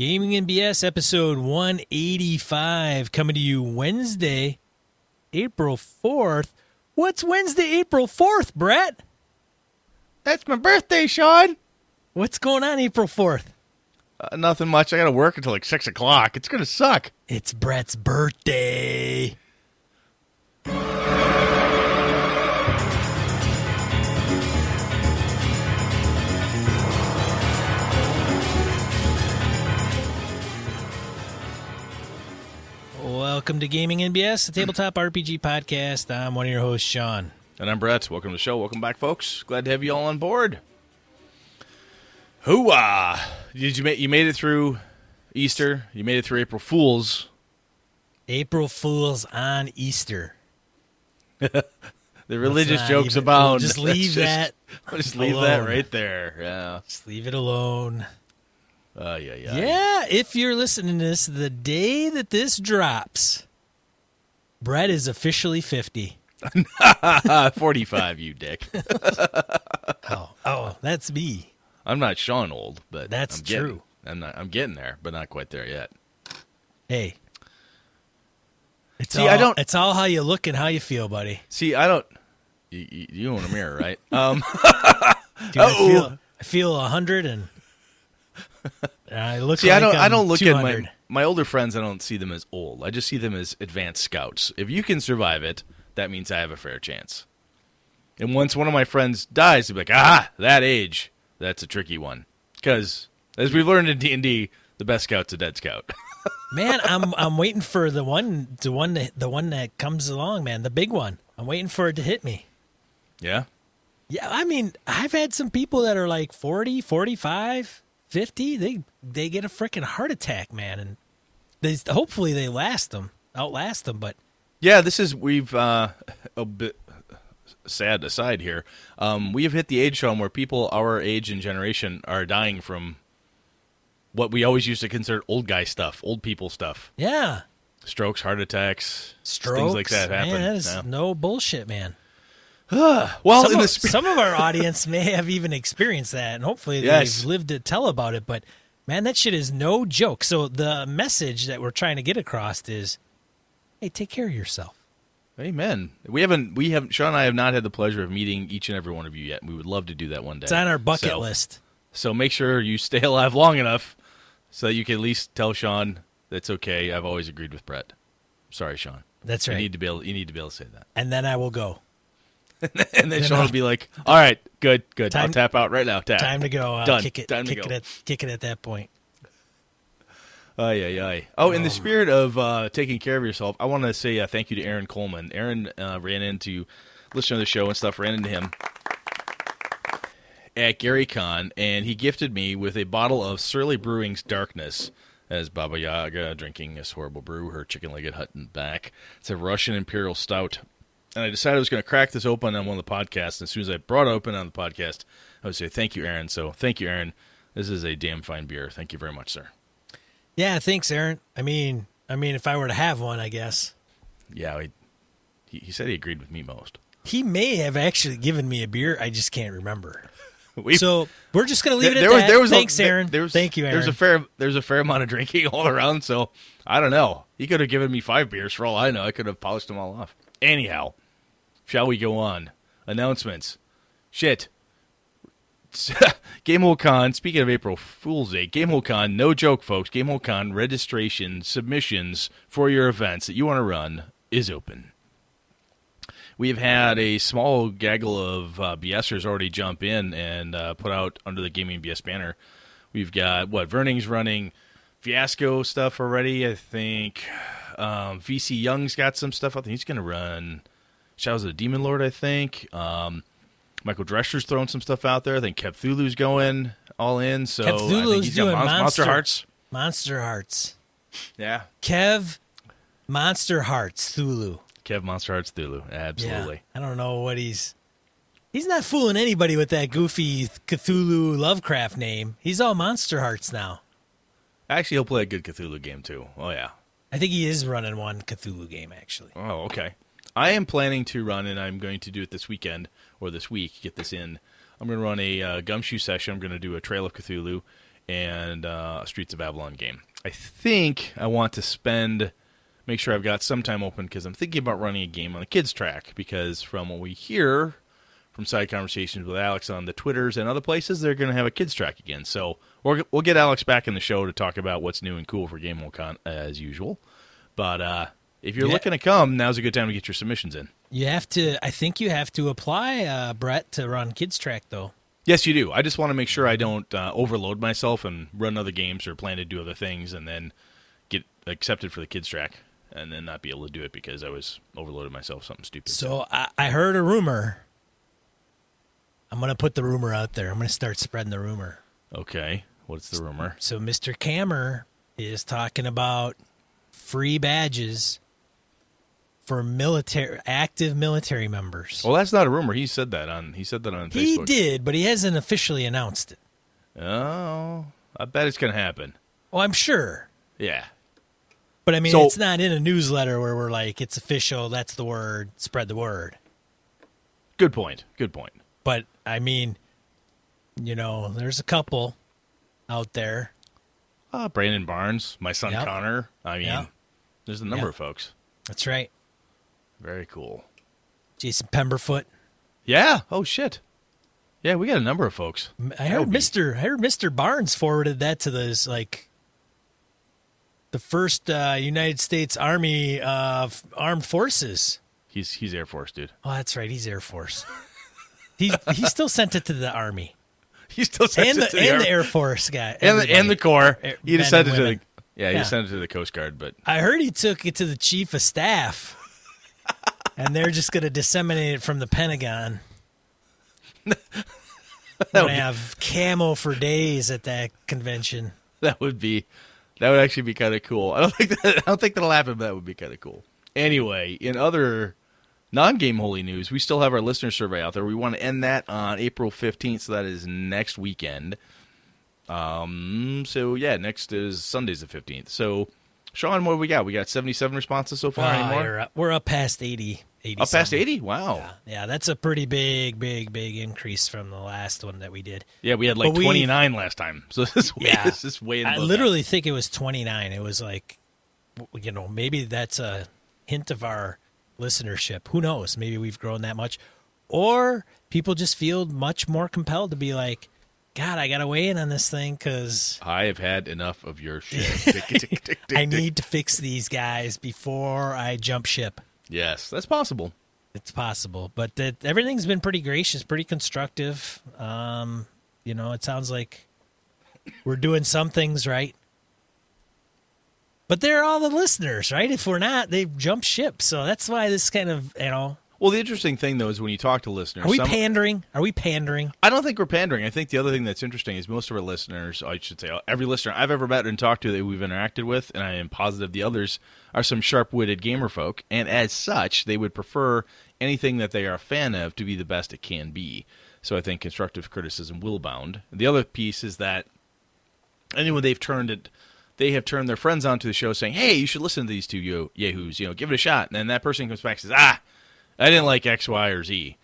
Gaming NBS episode 185 coming to you Wednesday, April 4th. What's Wednesday, April 4th, Brett? That's my birthday, Sean. What's going on April 4th? Uh, nothing much. I got to work until like 6 o'clock. It's going to suck. It's Brett's birthday. Welcome to Gaming NBS, the tabletop RPG podcast. I'm one of your hosts, Sean. And I'm Brett. Welcome to the show. Welcome back, folks. Glad to have you all on board. Hooah! Did you make you made it through Easter? You made it through April Fools. April Fools on Easter. The religious jokes abound. we'll just leave that Just leave that right there. Yeah. Just leave it alone. Uh, yeah, yeah. Yeah, if you're listening to this the day that this drops, Brett is officially 50. Uh, 45, you dick. Oh, oh, that's me. I'm not Sean old, but That's I'm getting- true. I'm not. I'm getting there, but not quite there yet. Hey. It's See, all, I don't- It's all how you look and how you feel, buddy. See, I don't. You, you, you own a mirror, right? Um, Dude, I feel I feel 100 and, and I look see, like I don't. I'm I don't look 200. at my my older friends. I don't see them as old. I just see them as advanced scouts. If you can survive it, that means I have a fair chance. And once one of my friends dies, they'll be like, "Ah, that age. That's a tricky one." Because as we've learned in D and D, the best scout's a dead scout. Man, I'm I'm waiting for the one the one that the one that comes along, man, the big one. I'm waiting for it to hit me. yeah. Yeah, I mean, I've had some people that are like 40, 45, 50, they they get a freaking heart attack, man, and they hopefully they last them, outlast them, but Yeah, this is we've uh, a bit sad aside here. Um, we have hit the age, Sean, where people our age and generation are dying from what we always used to consider old guy stuff, old people stuff, yeah, strokes, heart attacks, strokes, things like that happen. Man, that is Yeah. no bullshit, man. Well, some, in of, the sp- some of our audience may have even experienced that, and hopefully Yes. they've lived to tell about it. But man, that shit is no joke. So the message that we're trying to get across is, hey, take care of yourself. Amen. We haven't, we haven't. Sean and I have not had the pleasure of meeting each and every one of you yet. We would love to do that one day. It's on our bucket So- list. So make sure you stay alive long enough so that you can at least tell Sean that's okay. I've always agreed with Brett. Sorry, Sean. That's right. You need to be able. You need to be able to say that. and then I will go. and then Sean I'll- be like, "All right, good, good. I'll tap out right now. Tap. Time to go. I'll Done. kick it. Time to kick go. it at kick it at that point. Ay, ay, ay. Oh, in the spirit of uh, taking care of yourself, I want to say uh, thank you to Aaron Coleman. Aaron uh, ran into, listener to the show and stuff, ran into him at Gary Con, and he gifted me with a bottle of Surly Brewing's Darkness. As Baba Yaga drinking this horrible brew, her chicken-legged hut and back. It's a Russian Imperial Stout, and I decided I was going to crack this open on one of the podcasts. And as soon as I brought it open on the podcast, I would say thank you, Aaron. So thank you, Aaron. This is a damn fine beer. Thank you very much, sir. Yeah, thanks, Aaron. I mean, I mean, if I were to have one, I guess Yeah, he, he, said he agreed with me most. he may have actually given me a beer. I just can't remember. We, So we're just gonna leave it at there that. there was thanks, a, Aaron. There was, Thank you, Aaron. There's a fair there's a fair amount of drinking all around, so I don't know. He could have given me five beers for all I know. I could have polished them all off. Anyhow, shall we go on? Announcements. Shit. GameholeCon, speaking of April Fool's Day, GameholeCon, no joke, folks. GameholeCon registration submissions for your events that you want to run is open. We've had a small gaggle of uh, BSers already jump in and uh, put out under the Gaming BS banner. We've got what Verning's running Fiasco stuff already. I think um, VC Young's got some stuff. I think he's going to run Shadows of the Demon Lord. I think um, Michael Drescher's throwing some stuff out there. I think Cthulhu's going all in. So I think Cthulhu's he's got doing Mon- Monster Monster- Hearts. Monster Hearts. Yeah, Kev, Monster Hearts, Cthulhu. Kev Monster Hearts Cthulhu. Absolutely. Yeah, I don't know what he's. He's not fooling anybody with that goofy Cthulhu Lovecraft name. He's all Monster Hearts now. Actually, he'll play a good Cthulhu game too. Oh yeah. I think he is running one Cthulhu game actually. Oh, okay. I am planning to run, and I'm going to do it this weekend or this week. Get this in. I'm going to run a uh, gumshoe session. I'm going to do a Trail of Cthulhu, and uh, a Streets of Avalon game. I think I want to spend, make sure I've got some time open because I'm thinking about running a game on the kids track. Because from what we hear from side conversations with Alex on the Twitters and other places, they're going to have a kids track again. So we're, we'll get Alex back in the show to talk about what's new and cool for Game Con as usual. But uh, if you're Yeah. looking to come, now's a good time to get your submissions in. You have to. I think you have to apply, uh, Brett, to run kids track though. Yes, you do. I just want to make sure I don't uh, overload myself and run other games or plan to do other things and then get accepted for the kids track and then not be able to do it because I was overloaded myself something stupid. So I, I heard a rumor. I'm gonna put the rumor out there. I'm gonna start spreading the rumor. okay, what's the rumor? So Mr. Kammer is talking about free badges for military active military members. Well, that's not a rumor. He said that on he said that on he Facebook. did, but he hasn't officially announced it. Oh, I bet it's gonna happen. Well, I'm sure. Yeah. But I mean, So- it's not in a newsletter where we're like, it's official. That's the word. Spread the word. Good point. Good point. But I mean, you know, there's a couple out there. Uh, Brandon Barnes, my son Yep. Connor. I mean, Yeah. there's a number Yeah. of folks. That's right. Very cool. Jason Pemberfoot. Yeah. Oh shit. Yeah, we got a number of folks. I That heard would be- Mister. I heard Mister Barnes forwarded that to this like the first uh, United States Army uh, Armed Forces. He's he's Air Force dude. Oh, that's right. He's Air Force. he he still sent it to the Army He still sent and it the, to and Air- the Air Force guy and the, and the. Corps. Eh, He just sent it and to the women. yeah. He sent it to the Coast Guard, but I heard he took it to the Chief of Staff, and they're just going to disseminate it from the Pentagon. We're gonna have camo for days at that convention. that would be that would actually be kind of cool. I don't think that I don't think that'll happen, but that would be kind of cool. Anyway, in other non-game holy news, we still have our listener survey out there. We want to end that on April fifteenth, so that is next weekend. Um. So yeah, next is Sunday's the fifteenth. So, Sean, what do we got? We got seventy-seven responses so far. Anymore? you're up- we're up past 80. 80 Up past eighty? Wow. Yeah, yeah, that's a pretty big, big, big increase from the last one that we did. Yeah, we had like But twenty-nine last time. So this is way, Yeah. this is way. I literally think it was 29. It was like, you know, maybe that's a hint of our listenership. Who knows? Maybe we've grown that much. Or people just feel much more compelled to be like, God, I got to weigh in on this thing because. I have had enough of your shit. I need to fix these guys before I jump ship. Yes, that's possible. It's possible, but that everything's been pretty gracious, pretty constructive. Um, you know, it sounds like we're doing some things right. But they're all the listeners, right? If we're not, they've jumped ship. So that's why this kind of, you know, Well, the interesting thing though is when you talk to listeners, are we some- pandering? Are we pandering? I don't think we're pandering. I think the other thing that's interesting is most of our listeners, I should say, every listener I've ever met and talked to that we've interacted with, and I am positive the others are some sharp-witted gamer folk, and as such, they would prefer anything that they are a fan of to be the best it can be. So I think constructive criticism will bound. The other piece is that anyone they've turned it they have turned their friends onto the show saying, "Hey, you should listen to these two yo- yahoos. You know, give it a shot." And then that person comes back and says, "Ah, I didn't like X, Y, or Z."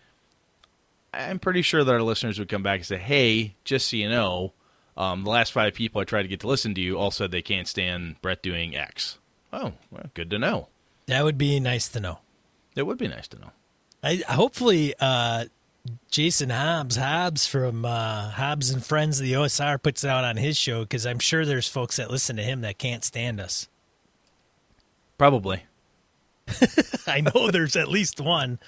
I'm pretty sure that our listeners would come back and say, "Hey, just so you know, um, the last five people I tried to get to listen to you all said they can't stand Brett doing X." Oh, well, good to know. That would be nice to know. It would be nice to know. I hopefully uh, Jason Hobbs Hobbs from uh, Hobbs and Friends of the OSR puts it out on his show because I'm sure there's folks that listen to him that can't stand us. Probably. I know there's at least one.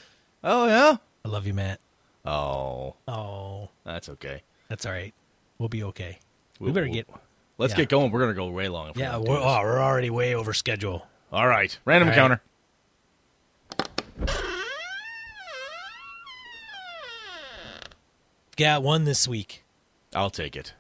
Oh yeah. I love you, Matt. Oh, Oh, that's okay. that's all right. We'll be okay. We better get. Let's yeah. get going. We're gonna go way long. we Yeah, we're, oh, we're already way over schedule. All right. Random All right. encounter. Got one this week. I'll take it.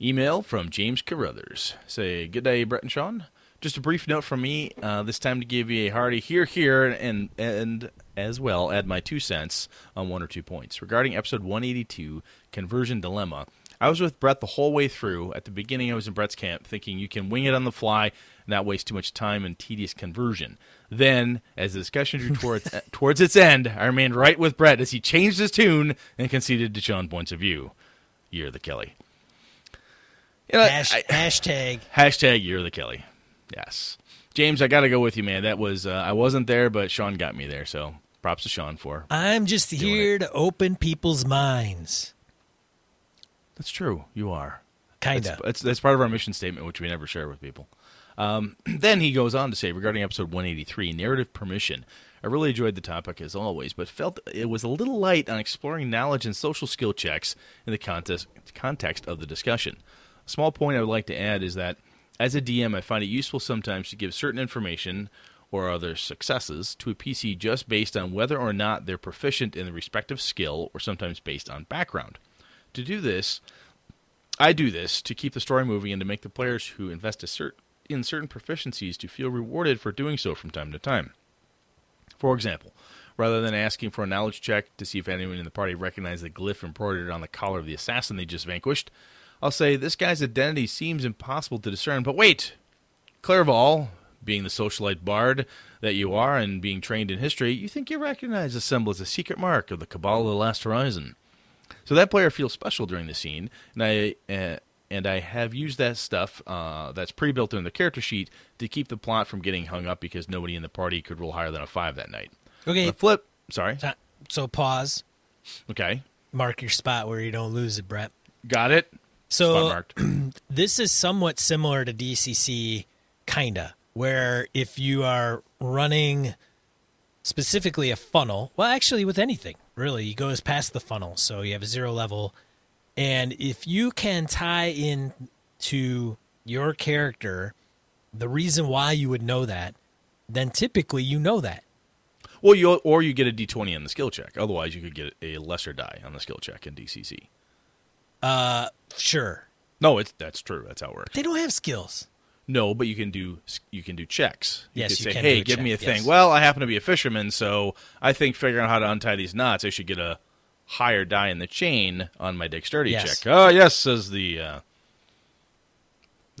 Email from James Carruthers. Say, good day, Brett and Sean. Just a brief note from me, uh, this time to give you a hearty here, here, and, and as well add my two cents on one or two points. Regarding episode 182, Conversion Dilemma, I was with Brett the whole way through. At the beginning, I was in Brett's camp, thinking you can wing it on the fly and not waste too much time in tedious conversion. Then, as the discussion drew towards, towards its end, I remained right with Brett as he changed his tune and conceded to Sean's points of view. You're the Kelly. You know, Hash, I- hashtag. hashtag you're the Kelly. Yes, James, I got to go with you, man. That was uh, I wasn't there, but Sean got me there. So props to Sean for. I'm just here to open people's minds. That's true. You are. Kinda. That's, that's, that's part of our mission statement, which we never share with people. Um, then he goes on to say regarding episode 183, narrative permission. I really enjoyed the topic as always, but felt it was a little light on exploring knowledge and social skill checks in the context, context of the discussion. A small point I would like to add is that as a DM, I find it useful sometimes to give certain information or other successes to a PC just based on whether or not they're proficient in the respective skill or sometimes based on background. To do this, I do this to keep the story moving and to make the players who invest cert- in certain proficiencies to feel rewarded for doing so from time to time. For example, rather than asking for a knowledge check to see if anyone in the party recognized the glyph embroidered on the collar of the assassin they just vanquished, I'll say this guy's identity seems impossible to discern. But wait, Clerval, being the socialite bard that you are and being trained in history, you think you recognize the symbol as a secret mark of the Cabal of the Last Horizon. So that player feels special during the scene, and I uh, and I have used that stuff uh, that's pre-built in the character sheet to keep the plot from getting hung up because nobody in the party could roll higher than a five that night. Okay, flip, sorry, so- so pause. okay, Mark your spot where you don't lose it, Brett. got it. So this is somewhat similar to DCC, kinda, where if you are running specifically a funnel, well, actually with anything really, it goes past the funnel, so you have a zero level, and if you can tie in to your character the reason why you would know that, then typically you know that. Well, you or you get a D twenty on the skill check. Otherwise, you could get a lesser die on the skill check in DCC. Uh, sure, No, it's that's true. That's how it works. they don't have skills. No, but you can do you can do checks. You Yes, could you say, can "Hey, give me a thing." yes. Well, I happen to be a fisherman, so I think figuring out how to untie these knots, I should get a higher die in the chain on my dexterity Yes. check. Oh, yes, says the. Uh,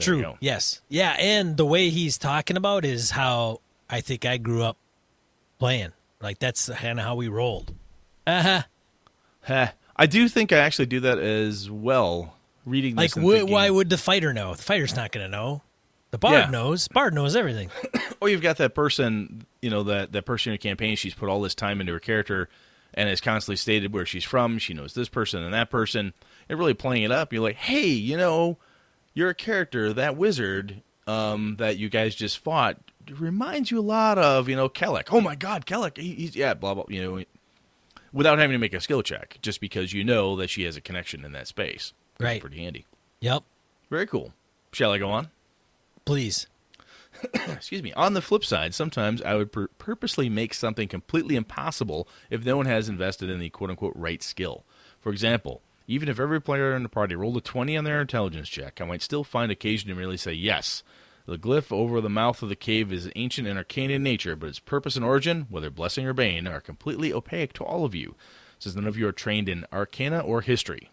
True. Yes. Yeah, and the way he's talking about is how I think I grew up playing. Like that's kind of how we rolled. Uh-huh. Heh. I do think I actually do that as well. Reading Like wh- thinking, why would the fighter know? The fighter's not going to know. The bard Yeah. knows. Bard knows everything. or you've got that person, you know, that that person in your campaign. She's put all this time into her character, and has constantly stated where she's from. She knows this person and that person, and really playing it up. You're like, hey, you know, you're a character. That wizard um, that you guys just fought reminds you a lot of, you know, Kellic. Oh my God, Kellic. He, he's yeah, blah blah. You know, without having to make a skill check, just because you know that she has a connection in that space. Right. Pretty handy. Yep. Very cool. Shall I go on? Please. excuse me. On the flip side, sometimes I would pur- purposely make something completely impossible if no one has invested in the quote unquote right skill. For example, even if every player in the party rolled a 20 on their intelligence check, I might still find occasion to merely say yes. The glyph over the mouth of the cave is ancient and arcane in nature, but its purpose and origin, whether blessing or bane, are completely opaque to all of you, since none of you are trained in arcana or history.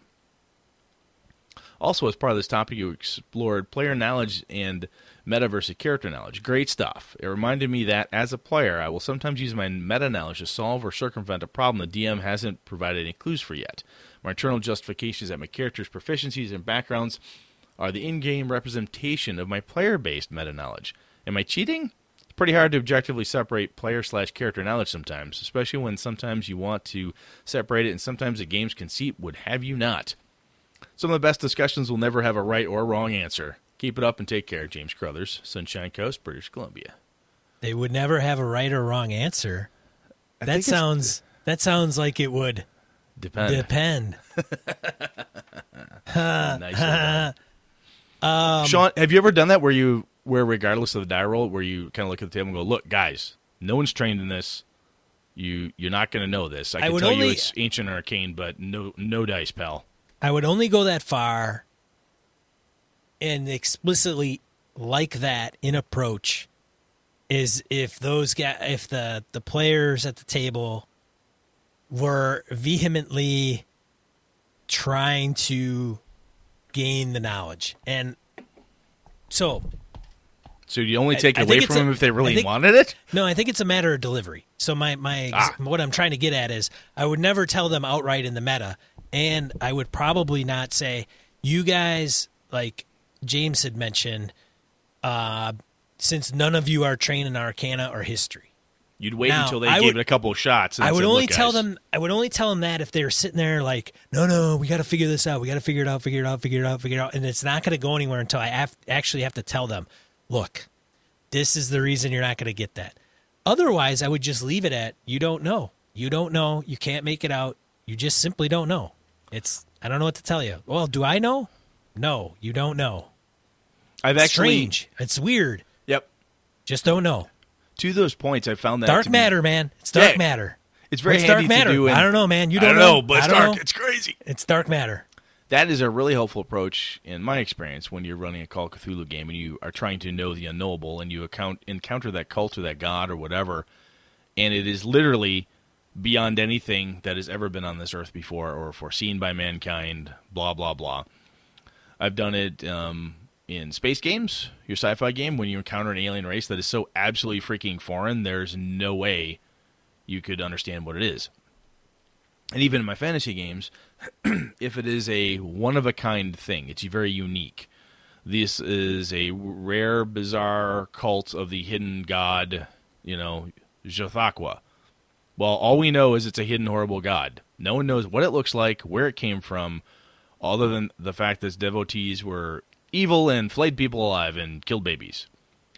Also, as part of this topic, you explored player knowledge and meta versus character knowledge. Great stuff. It reminded me that, as a player, I will sometimes use my meta knowledge to solve or circumvent a problem the DM hasn't provided any clues for yet. My internal justification is that my character's proficiencies and backgrounds are the in game representation of my player based meta knowledge. Am I cheating? It's pretty hard to objectively separate player slash character knowledge sometimes, especially when sometimes you want to separate it and sometimes the game's conceit would have you not. Some of the best discussions will never have a right or wrong answer. Keep it up and take care, James Crothers, Sunshine Coast, British Columbia. They would never have a right or wrong answer. I that sounds that sounds like it would Depend. depend. Nicely done. Sean, have you ever done that where you, where regardless of the die roll, where you kind of look at the table and go, "Look, guys, no one's trained in this. You, you're not going to know this. I I can would tell you it's ancient and arcane, but no, no dice, pal." I would only go that far and explicitly like that in approach is if those guys, if the the players at the table were vehemently trying to gain the knowledge and so So you only take I it away from a- them if they really think- wanted it. no i think it's a matter of delivery so my my ex- Ah. what i'm trying to get at is i would never tell them outright in the meta and i would probably not say you guys like James had mentioned, uh, since none of you are trained in Arcana or history. You'd wait Now, until they I gave would- it a couple of shots. And I would said, only tell guys." them. I would only tell them that if they were sitting there like, no, no, we got to figure this out. We got to figure it out. Figure it out. Figure it out. Figure it out. And it's not going to go anywhere until I have, actually have to tell them, look, this is the reason you're not going to get that. Otherwise, I would just leave it at you don't know. You don't know. You can't make it out. You just simply don't know. It's I don't know what to tell you. Well, do I know? No, you don't know. I've actually. Strange. It's weird. Yep. Just don't know. To those points, I found that Dark to be- matter, man. It's dark Yeah. matter. It's very dark matter? to do. in- I don't know, man. You I don't, know, but it's dark. know. It's crazy. It's dark matter. That is a really helpful approach in my experience when you're running a Call of Cthulhu game and you are trying to know the unknowable and you account, encounter that cult or that god or whatever, and it is literally beyond anything that has ever been on this earth before or foreseen by mankind. Blah blah blah. I've done it um, in space games, your sci-fi game, when you encounter an alien race that is so absolutely freaking foreign, there's no way you could understand what it is. And even in my fantasy games, if it is a one of a kind thing, it's very unique. This is a rare, bizarre cult of the hidden god, you know, Jothaqua. Well, all we know is it's a hidden, horrible god. No one knows what it looks like, where it came from, other than the fact that devotees were evil and flayed people alive and killed babies.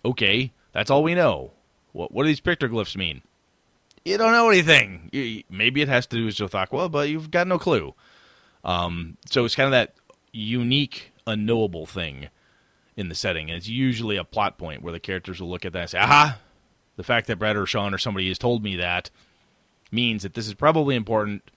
Okay, that's all we know. What, what do these pictoglyphs mean? You don't know anything. You- Maybe it has to do with Zothaqua, but you've got no clue. Um, so it's kind of that unique, unknowable thing in the setting. And it's usually a plot point where the characters will look at that and say, aha, the fact that Brad or Sean or somebody has told me that means that this is probably important.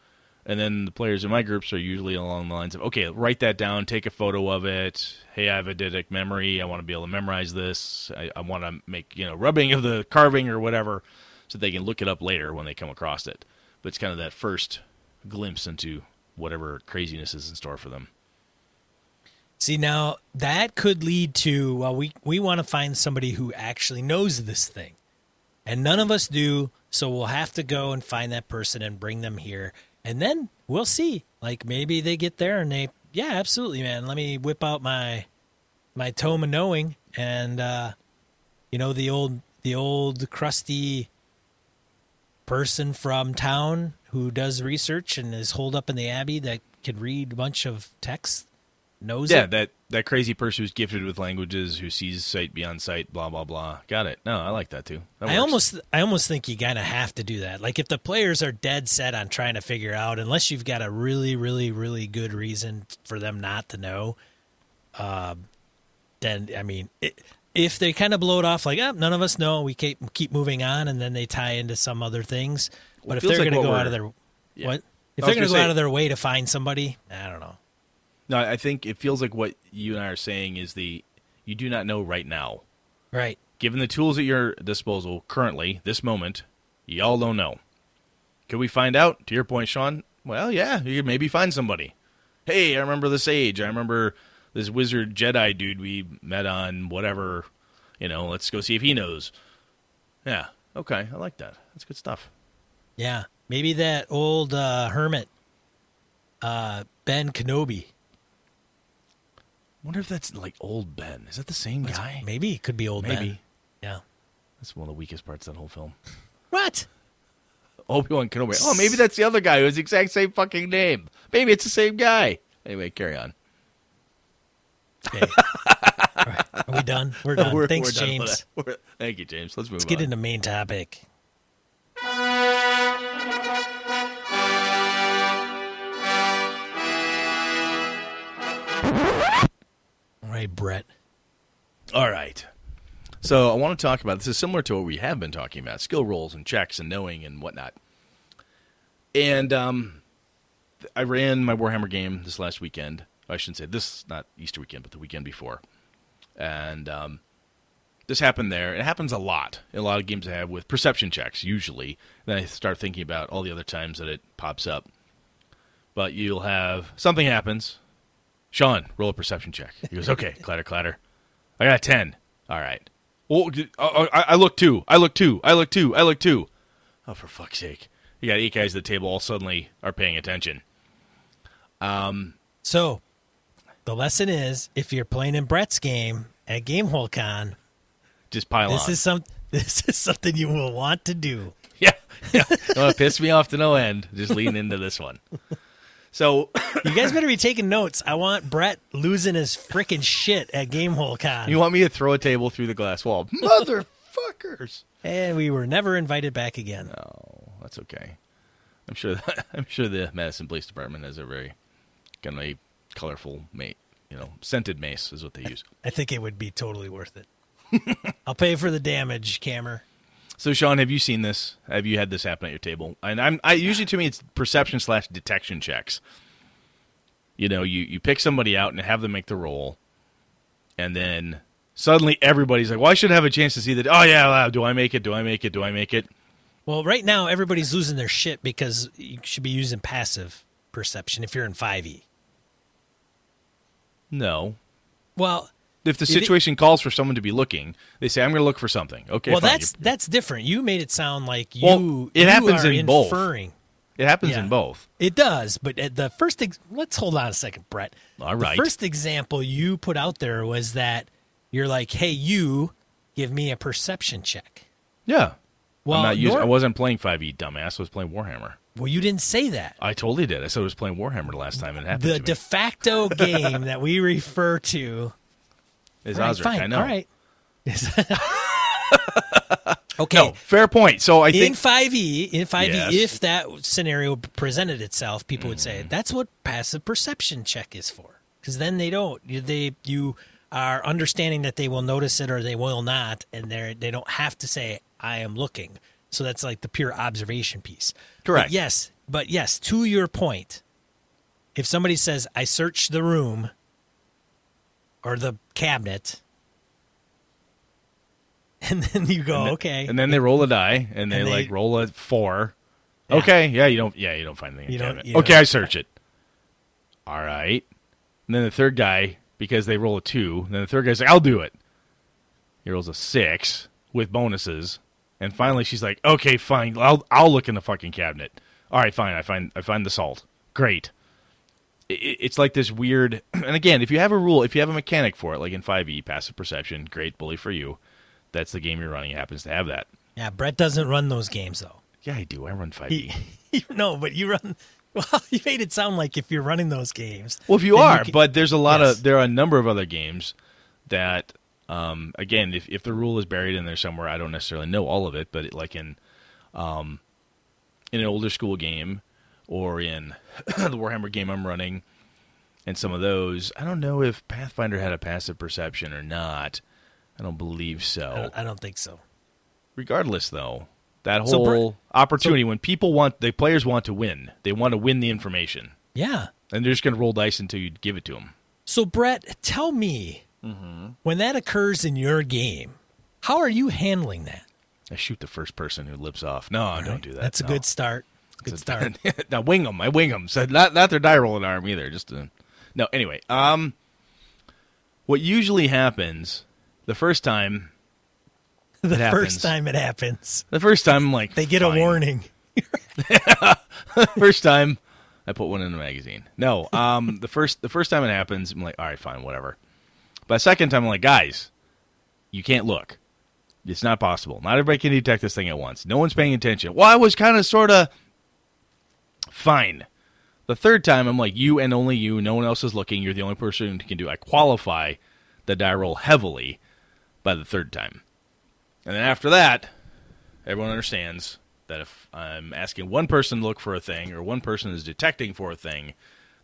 And then the players in my groups are usually along the lines of, okay, write that down, take a photo of it. Hey, I have a eidetic memory. I want to be able to memorize this. I, I want to make, you know, rubbing of the carving or whatever so they can look it up later when they come across it. But it's kind of that first glimpse into whatever craziness is in store for them. See now that could lead to well we we want to find somebody who actually knows this thing. And none of us do, so we'll have to go and find that person and bring them here. And then we'll see. Like maybe they get there and they yeah, absolutely man. Let me whip out my my tome of knowing and uh you know the old the old crusty person from town who does research and is holed up in the abbey that can read a bunch of text knows Yeah, it. that that crazy person who's gifted with languages, who sees sight beyond sight, blah blah blah. Got it. No, I like that too. That I almost I almost think you kind of have to do that. Like if the players are dead set on trying to figure out unless you've got a really really really good reason for them not to know um then I mean it, if they kind of blow it off like oh, none of us know we keep keep moving on and then they tie into some other things but Well, it if they're like going to go out of their Yeah. what if they're going to gonna go out of their way to find somebody I don't know No, I think it feels like what you and I are saying is the you do not know right now. right Given the tools at your disposal currently, this moment, y'all don't know. Could we find out? To your point, Sean. Well, yeah, you could maybe find somebody. Hey, I remember this age. I remember this wizard Jedi dude we met on whatever. You know, let's go see if he knows. Yeah. Okay, I like that. That's good stuff. yeah maybe that old uh, hermit uh, Ben Kenobi wonder if that's like old Ben. Is that the same guy? maybe it could be old Ben Maybe. yeah That's one of the weakest parts of that whole film. what Obi Wan Kenobi. Oh, maybe that's the other guy who has the exact same fucking name. Maybe it's the same guy. Anyway, carry on. Okay. Right. Are we done? We're done. We're- Thanks, we're James. We're- thank you, James. Let's move Let's get on. into main topic. Right, Brett. All right. So I want to talk about this is similar to what we have been talking about skill rolls and checks and knowing and whatnot. And um, I ran my Warhammer game this last weekend. I shouldn't say this, not Easter weekend, but the weekend before. And um, this happened there. It happens a lot in a lot of games I have with perception checks, usually. Then I start thinking about all the other times that it pops up. But you'll have something happens. Sean, roll a perception check. He goes, okay, clatter, clatter. I got a 10. All right. Well, uh, I, I look two. I look two. I look two. I look two. Oh, for fuck's sake. You got eight guys at the table all suddenly are paying attention. Um, So, the lesson is if you're playing in Brett's game at Gamehole Con, Just pile this on. is some this is something you will want to do. yeah, yeah. Don't wanna piss me off to no end. Just lean into this one. So You guys better be taking notes. I want Brett losing his freaking shit at Gamehole Con. you want me to throw a table through the glass wall, motherfuckers? and we were never invited back again. Oh, that's okay. I'm sure. That, I'm sure the Madison Police Department has a very kind of a colorful mate. You know, scented mace is what they use. I think it would be totally worth it. I'll pay for the damage, Kammer. So, Sean, have you seen this? Have you had this happen at your table? And I'm I usually to me it's perception slash detection checks. You know, you you pick somebody out and have them make the roll, and then suddenly everybody's like, "Well, I should have a chance to see that." Oh yeah, wow, do I make it? Do I make it? Do I make it? Well, right now everybody's losing their shit because you should be using passive perception if you're in 5e. No. Well, If the It- situation calls for someone to be looking, they say, "I'm going to look for something." Okay, well fine. that's that's different. You made it sound like you Well, it you happens in both. it happens yeah. in both. It does, but at the first ex- let's hold on a second, Brett. All right. The first example you put out there was that you're like, "Hey, you give me a perception check." Yeah. Well, I'm not using, I wasn't playing 5e, dumbass. I was playing Warhammer. Well, you didn't say that. I totally did. I said I was playing Warhammer the last time it happened The de facto game that we refer to Is right, Osric, fine. I know. All right. okay. No, fair point. So I think in think 5e, in 5e, Yes. if that scenario presented itself, people would Mm. say that's what passive perception check is for. Because then they don't. You- They you are understanding that they will notice it or they will not, and they they don't have to say I am looking. So that's like the pure observation piece. Correct. But yes, but yes, to your point, if somebody says I searched the room or the cabinet, and then you go, okay, and then they roll a die and they, And they- like roll a four. Yeah. Okay, yeah, you don't yeah, you don't find anything You the don't- cabinet. Okay, don't- I search it. All right. And then the third guy, because they roll a two, then the third guy's like, I'll do it. He rolls a six with bonuses. And finally she's like, Okay, fine, I'll I'll look in the fucking cabinet. All right, fine, I find I find the salt. Great. It's like this weird and again, if you have a rule, if you have a mechanic for it, like in five E, passive perception, great bully for you. That's the game you're running. It happens to have that. yeah, Brett doesn't run those games though. Yeah, I do. I run 5e. He, no, but you run. Well, you made it sound like if you're running those games. Well, if you are, can- but there's a lot Yes. of there are a number of other games that, um, again, if if the rule is buried in there somewhere, I don't necessarily know all of it, but it, like in, um, in an older school game, or in the Warhammer game I'm running, and some of those, I don't know if Pathfinder had a passive perception or not. I don't believe I so. don't, I don't think so. Regardless, though, that whole Brett- opportunity when people want the players want to win, they want to win the information, Yeah. and they're just going to roll dice until you give it to them. So, Brett, tell me Mm-hmm. when that occurs in your game, how are you handling that? I shoot the first person who lips off. No, I don't do that. That's a good start. Good start. now wing them. I wing them. So not not their die rolling arm either. Just to, no. Anyway, um, what usually happens the first time? the It happens. first time it happens, The first time, I'm like they get fine. a warning. first time, I put one in the magazine. No, um, the first the first time it happens, I'm like, all right, fine, whatever. But the second time, I'm like, guys, you can't look. It's not possible. Not everybody can detect this thing at once. No one's paying attention. Well, I was kind of sort of fine. The third time, I'm like, you and only you. No one else is looking. You're the only person who can do. I qualify the die roll heavily by the third time, and then after that, everyone understands that if I'm asking one person to look for a thing or one person is detecting for a thing,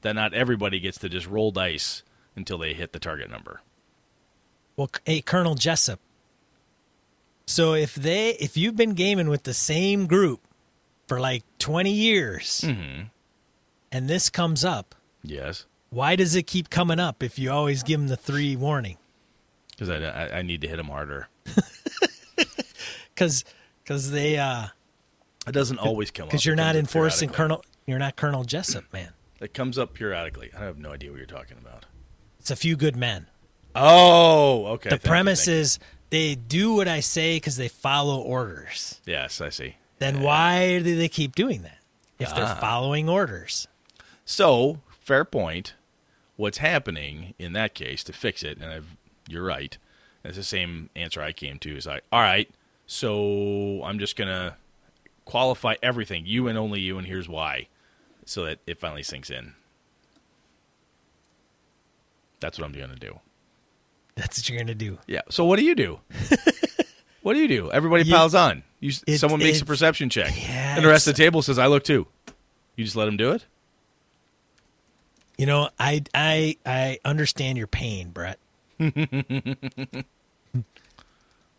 that not everybody gets to just roll dice until they hit the target number. Well, hey, Colonel Jessup. So if they, if you've been gaming with the same group for like twenty years, Mm-hmm. and this comes up, Yes, why does it keep coming up if you always give them the three warning? because I, I, I need to hit them harder. Because because they uh It doesn't always come up. because you're not enforcing. Colonel. You're not Colonel Jessup, man. It comes up periodically. I have no idea what you're talking about. It's a few good men. Oh, okay. the thank premise you. is they do what I say because they follow orders. yes, I see. Then why do they keep doing that if they're Ah. following orders? So, fair point. what's happening in that case to fix it, and I've, you're right. That's the same answer I came to. Is like, all right, so I'm just gonna qualify everything, you and only you, and here's why, so that it finally sinks in. That's what I'm gonna do. That's what you're gonna do. Yeah. So what do you do? what do you do? Everybody You- piles on. You, It- someone makes a perception check, Yeah, and the rest of the table says, "I look too." You just let them do it. You know, I I I understand your pain, Brett.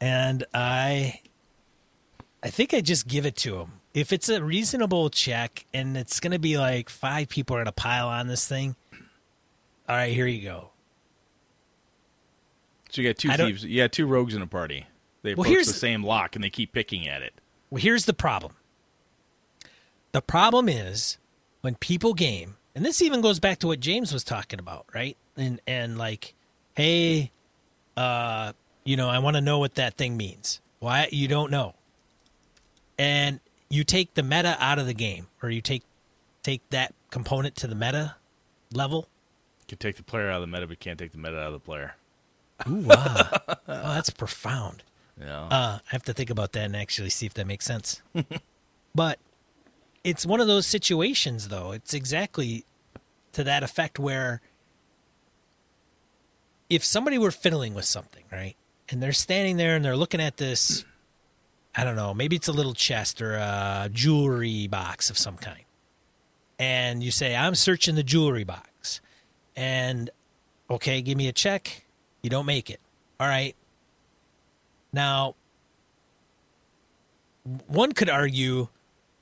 and I I think I just give it to him. If it's a reasonable check and it's going to be like five people are going to pile on this thing, all right, here you go. So you got two thieves. You got two rogues in a party. They approach here's- the same lock and they keep picking at it. Well, here's the problem. The problem is when people game, and this even goes back to what James was talking about, right? And and like, hey, uh, you know, I want to know what that thing means. Why you don't know? And you take the meta out of the game, or you take take that component to the meta level. You can take the player out of the meta, but you can't take the meta out of the player. Ooh, wow. oh, that's profound. Yeah. Uh, I have to think about that and actually see if that makes sense. but it's one of those situations, though. It's exactly to that effect where if somebody were fiddling with something, right, and they're standing there and they're looking at this, I don't know, maybe it's a little chest or a jewelry box of some kind, and you say, I'm searching the jewelry box, and okay, give me a check. You don't make it. All right. Now, one could argue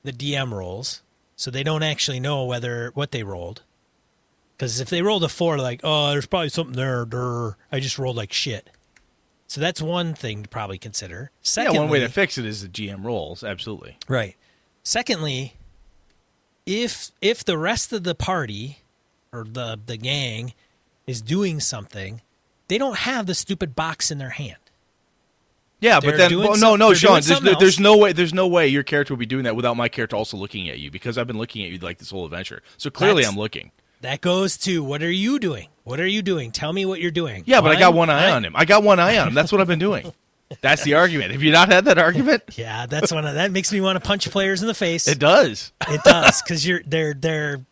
the DM rolls, so they don't actually know whether what they rolled. Because if they rolled a four, like, oh, there's probably something there. I just rolled like shit. So that's one thing to probably consider. yeah, one way to fix it is the GM rolls. Absolutely. Right. Secondly, if if the rest of the party or the the gang is doing something, they don't have the stupid box in their hand. Yeah, They're but then well, no, no, Sean. There's no, there's no way. There's no way your character would be doing that without my character also looking at you because I've been looking at you like this whole adventure. So clearly, That's- I'm looking. That goes to what are you doing? What are you doing? Tell me what you're doing. Yeah, but I got I'm- one eye I'm- on him. I got one eye on him. That's what I've been doing. That's the argument. Have you not had that argument? Yeah, that's one of that makes me want to punch players in the face. It does. It does because you're they're they're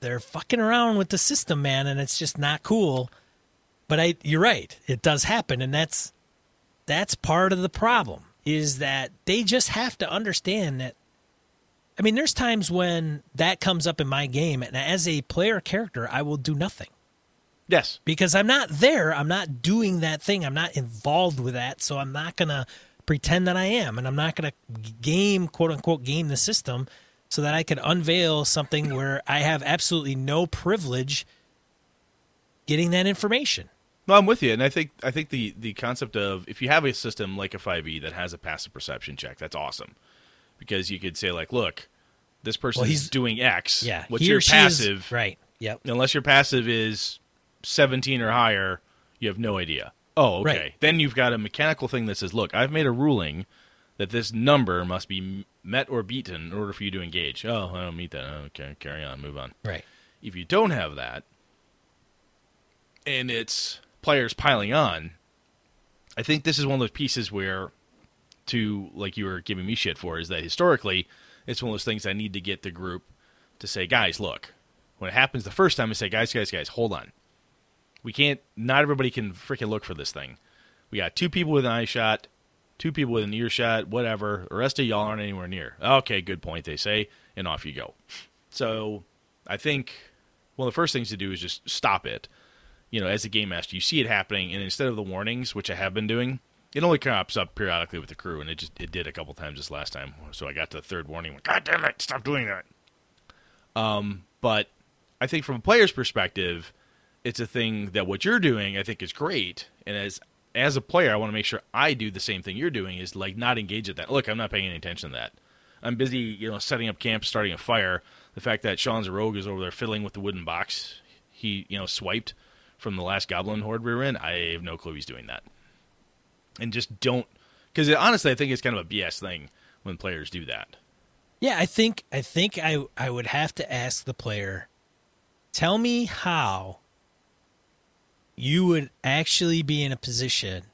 they're fucking around with the system, man, and it's just not cool. But I, you're right, it does happen, and that's that's part of the problem is that they just have to understand that. I mean, there's times when that comes up in my game, and as a player character, I will do nothing Yes. because I'm not there. I'm not doing that thing. I'm not involved with that. So I'm not going to pretend that I am. And I'm not going to game, quote unquote, game the system so that I could unveil something where I have absolutely no privilege getting that information. No, I'm with you, and I think I think the the concept of if you have a system like a 5e that has a passive perception check, that's awesome, because you could say like, look, this person Well, is doing X. Yeah. What's your she is- passive? right. Yep. Unless your passive is 17 or higher, you have no idea. Oh, okay. Right. Then you've got a mechanical thing that says, look, I've made a ruling that this number must be met or beaten in order for you to engage. Oh, I don't meet that. Okay, carry on, move on. Right. If you don't have that, and it's players piling on, I think this is one of those pieces where, to like you were giving me shit for, is that historically, it's one of those things I need to get the group to say, guys, look, when it happens the first time, I say, guys, guys, guys, hold on. We can't. Not everybody can freaking look for this thing. We got two people with an eye shot, two people with an ear shot, whatever. The rest of y'all aren't anywhere near. Okay, good point. They say, and off you go. So I think one of the first things to do is just stop it. You know, as a game master, you see it happening, and instead of the warnings, which I have been doing, it only crops up periodically with the crew, and it just it did a couple times this last time. So I got to the third warning, went, God damn it, stop doing that. Um, but I think from a player's perspective, it's a thing that what you're doing, I think, is great. And as as a player, I want to make sure I do the same thing you're doing, is like not engage at that. Look, I'm not paying any attention to that. I'm busy, you know, setting up camp, starting a fire. The fact that Sean's a rogue is over there fiddling with the wooden box he, you know, swiped from the last goblin horde we were in, I have no clue he's doing that. And just don't, because honestly, I think it's kind of a BS thing when players do that. Yeah, I think I think I I would have to ask the player, tell me how you would actually be in a position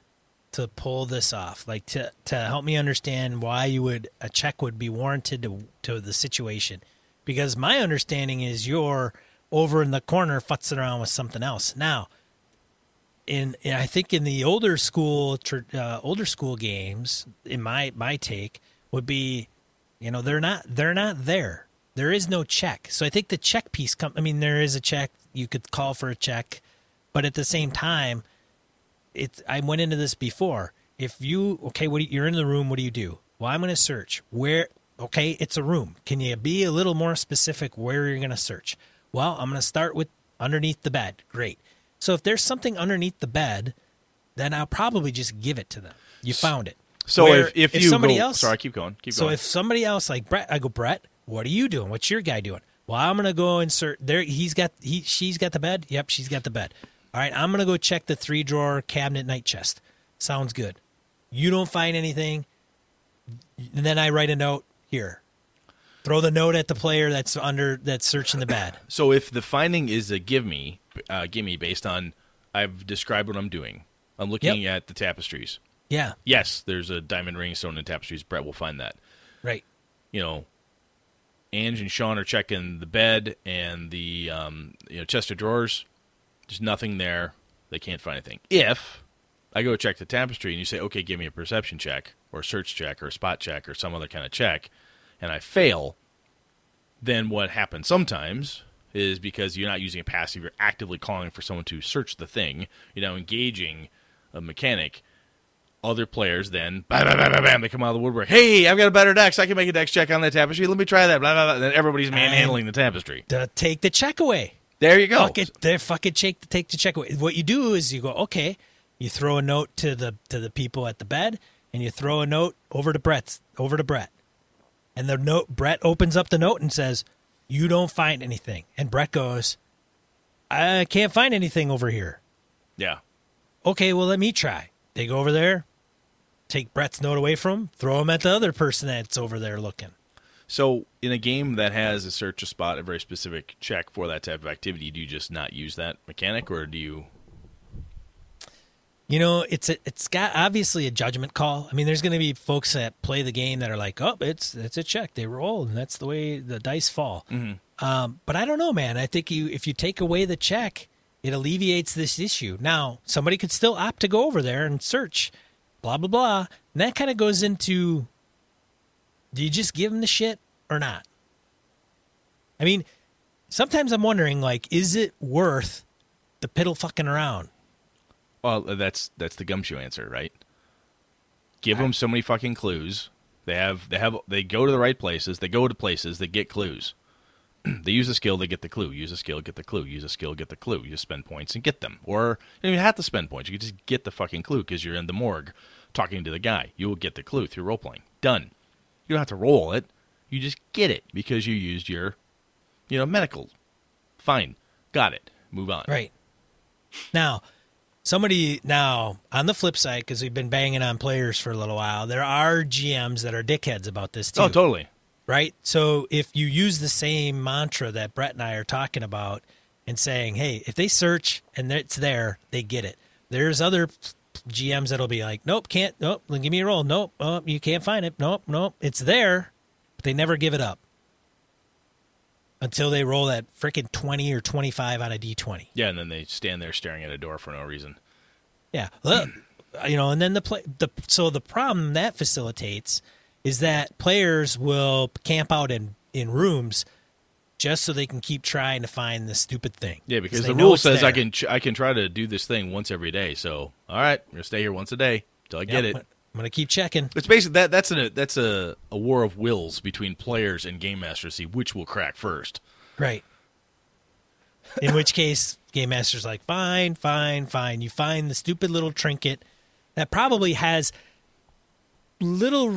to pull this off, like to to help me understand why you would a check would be warranted to to the situation, because my understanding is you're over in the corner futzing around with something else now. In, in I think in the older school uh, older school games, in my my take would be, you know, they're not they're not there. There is no check. So I think the check piece come. I mean, there is a check. You could call for a check, but at the same time, it's. I went into this before. If you okay, what do you, you're in the room? What do you do? Well, I'm going to search where. Okay, it's a room. Can you be a little more specific where you're going to search? Well, I'm going to start with underneath the bed. Great. So if there's something underneath the bed, then I'll probably just give it to them. You found it. So Where, if, if, somebody go, else, sorry, keep going, keep so going. if somebody else like Brett, I go Brett, what are you doing? What's your guy doing? Well, I'm gonna go insert there. He's got he she's got the bed. Yep, she's got the bed. All right, I'm gonna go check the three drawer cabinet night chest. Sounds good. You don't find anything, and then I write a note here. Throw the note at the player that's under that's searching the bed. So if the finding is a give me, uh, give me based on I've described what I'm doing. I'm looking yep. at the tapestries. Yeah. Yes, there's a diamond ring stone in tapestries. Brett will find that. Right. You know, Ange and Sean are checking the bed and the um, you know chest of drawers. There's nothing there. They can't find anything. If I go check the tapestry and you say, okay, give me a perception check or a search check or a spot check or some other kind of check, and I fail, then what happens sometimes is because you're not using a passive, you're actively calling for someone to search the thing, you're now engaging a mechanic other players then bam, bam, bam, bam, they come out of the woodwork. Hey, I've got a better dex. I can make a dex check on that tapestry. Let me try that. Blah blah blah. then everybody's manhandling the tapestry. To take the check away. There you go. Fuck it, they fucking take take the check away. What you do is you go okay. You throw a note to the to the people at the bed, and you throw a note over to Brett's over to Brett, and the note Brett opens up the note and says, "You don't find anything," and Brett goes, "I can't find anything over here." Yeah. Okay, well let me try. They go over there take Brett's note away from him, throw him at the other person that's over there looking. So, in a game that has a search a spot, a very specific check for that type of activity, do you just not use that mechanic, or do you? You know, it's a, it's got obviously a judgment call. I mean, there's going to be folks that play the game that are like, "Oh, it's it's a check. They roll, and that's the way the dice fall." Mm-hmm. Um, but I don't know, man. I think you if you take away the check, it alleviates this issue. Now, somebody could still opt to go over there and search blah blah blah. And that kind of goes into do you just give them the shit or not? I mean, sometimes I'm wondering like is it worth the piddle fucking around? Well, that's that's the gumshoe answer, right? Give I, them so many fucking clues. They have they have they go to the right places. They go to places. They get clues. they use a skill, they get the clue. Use a skill, get the clue. Use a skill, get the clue. You just spend points and get them. Or you, know, you have to spend points. You can just get the fucking clue because you're in the morgue talking to the guy. You will get the clue through role playing. Done. You don't have to roll it. You just get it because you used your, you know, medical. Fine. Got it. Move on. Right. Now, somebody now on the flip side because we've been banging on players for a little while there are gms that are dickheads about this oh, too oh totally right? So if you use the same mantra that Brett and I are talking about and saying, hey, if they search and it's there, they get it. There's other GMs that'll be like, nope, can't, nope, give me a roll. Nope, oh, you can't find it. Nope, nope, it's there, but they never give it up until they roll that freaking 20 or 25 on a d20. Yeah, and then they stand there staring at a door for no reason. Yeah. You know, and then the play the so the problem that facilitates is that players will camp out in, in rooms just so they can keep trying to find the stupid thing. Yeah, because the rule says there. I can I can try to do this thing once every day. So all right, I'm gonna stay here once a day till I yep, get it. I'm gonna keep checking. It's basically that that's a that's a, a war of wills between players and game masters see which will crack first. Right. In which case, game master's like, fine, fine, fine. You find the stupid little trinket that probably has little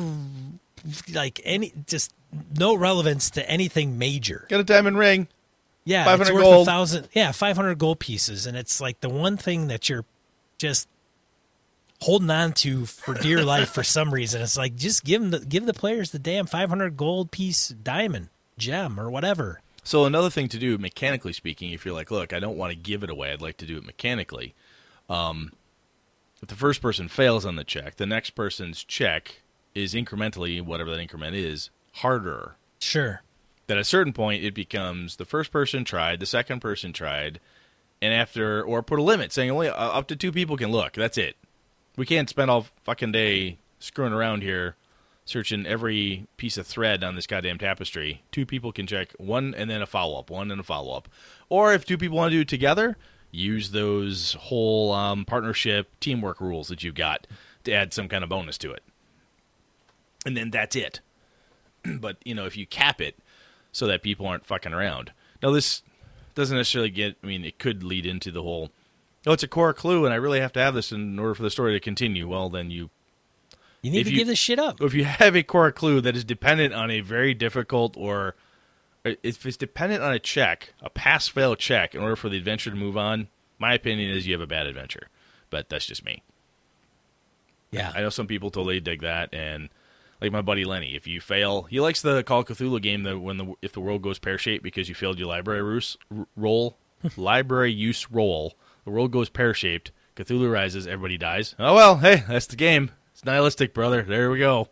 like any just no relevance to anything major. Got a diamond ring. Yeah, 500 it's worth gold. thousand. Yeah, five hundred gold pieces, and it's like the one thing that you're just holding on to for dear life for some reason. It's like just give them the give the players the damn five hundred gold piece diamond gem or whatever. So another thing to do, mechanically speaking, if you're like, look, I don't want to give it away, I'd like to do it mechanically. Um, if the first person fails on the check, the next person's check is incrementally, whatever that increment is, harder. Sure. That at a certain point, it becomes the first person tried, the second person tried, and after, or put a limit saying only uh, up to two people can look. That's it. We can't spend all fucking day screwing around here searching every piece of thread on this goddamn tapestry. Two people can check one and then a follow up, one and a follow up. Or if two people want to do it together, use those whole um, partnership teamwork rules that you've got to add some kind of bonus to it. And then that's it. but, you know, if you cap it so that people aren't fucking around. Now, this doesn't necessarily get, I mean, it could lead into the whole, oh, it's a core clue and I really have to have this in order for the story to continue. Well, then you You need to you- give this shit up. if you have a core clue that is dependent on a very difficult or uh, if it's dependent on a check, a pass fail check, in order for the adventure to move on, my opinion is you have a bad adventure. But that's just me. Yeah. I know some people totally dig that, and like my buddy Lenny, if you fail, he likes the Call of Cthulhu game that when the if the world goes pear shaped because you failed your library ruse, roll, library use roll, the world goes pear shaped. Cthulhu rises, everybody dies. Oh well, hey, that's the game. It's nihilistic, brother. There we go.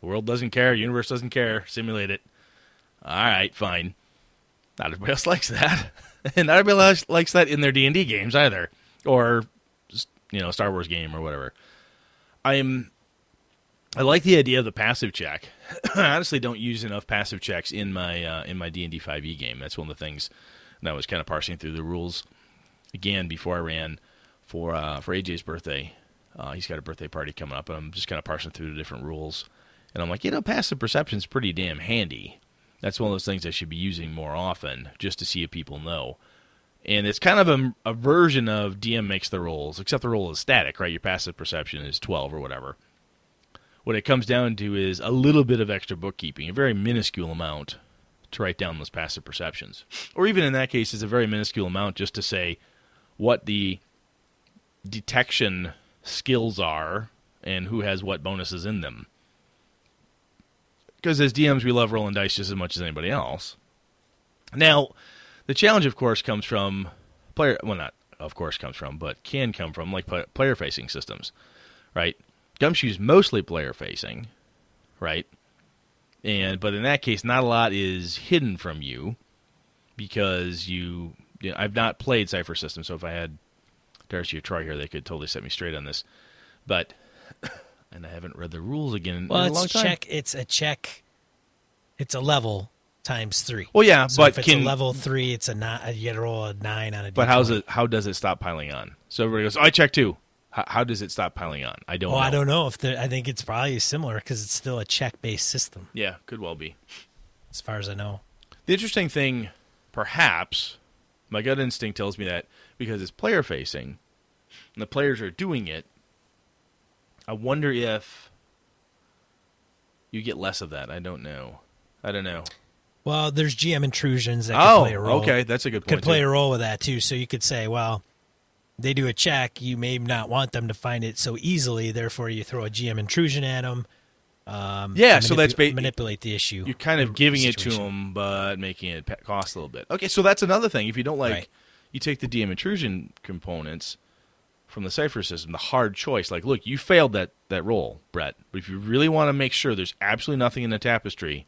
The world doesn't care. Universe doesn't care. Simulate it. All right, fine. Not everybody else likes that, and not everybody else likes that in their D and D games either, or you know, Star Wars game or whatever. I'm I like the idea of the passive check. I honestly don't use enough passive checks in my uh, in my D and D five E game. That's one of the things that I was kind of parsing through the rules again before I ran for uh, for AJ's birthday. Uh, he's got a birthday party coming up, and I'm just kind of parsing through the different rules. And I'm like, you know, passive perception's pretty damn handy. That's one of those things I should be using more often, just to see if people know. And it's kind of a, a version of DM makes the rolls, except the roll is static, right? Your passive perception is 12 or whatever. What it comes down to is a little bit of extra bookkeeping, a very minuscule amount to write down those passive perceptions. Or even in that case, it's a very minuscule amount just to say what the detection skills are and who has what bonuses in them. Because as DMs, we love rolling dice just as much as anybody else. Now, the challenge, of course, comes from player. Well, not of course comes from, but can come from like player facing systems, right? Gumshoe's mostly player facing, right? And but in that case, not a lot is hidden from you because you. You know, I've not played Cypher System, so if I had Darcy or Troy here, they could totally set me straight on this. But and I haven't read the rules again Well, in a long it's check. It's a check. It's a level times three. Well, yeah, So but if it's can a level three, it's a nine. Uh, you got to roll a nine on a. But how's D20. it? How does it stop piling on? So everybody goes, oh, "I check too." How, how does it stop piling on? I don't. Well, know. I don't know if the. I think it's probably similar because it's still a check-based system, Yeah, could well be. as far as I know. The interesting thing, perhaps, my gut instinct tells me that because it's player facing, and the players are doing it. I wonder if you get less of that. I don't know. I don't know. Well, there's GM intrusions that could Oh, play a role. okay, that's a good point. Could play too. a role with that too. So you could say, well, they do a check. You may not want them to find it so easily. Therefore, you throw a GM intrusion at them. Um, Yeah, so that's ba- manipulate the issue. You're kind of giving it to them, but making it cost a little bit. Okay, so that's another thing. If you don't like, Right. you take the DM intrusion components from the cypher system, the hard choice. Like, look, you failed that that roll, Brett. But if you really want to make sure there's absolutely nothing in the tapestry,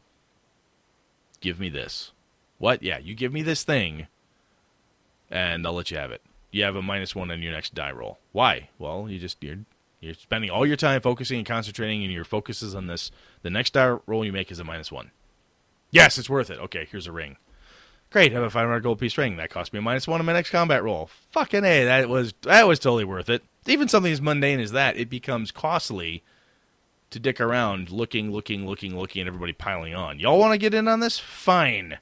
give me this. What? Yeah, you give me this thing, and I'll let you have it. You have a minus one on your next die roll. Why? Well, you just you're you're spending all your time focusing and concentrating, and your focus is on this. The next die roll you make is a minus one. Yes, it's worth it. Okay, here's a ring. Great, I have a 500 gold piece ring. That cost me a minus one on my next combat roll. Fucking a, that was that was totally worth it. Even something as mundane as that, it becomes costly to dick around, looking, looking, looking, looking, and everybody piling on. Y'all want to get in on this? Fine.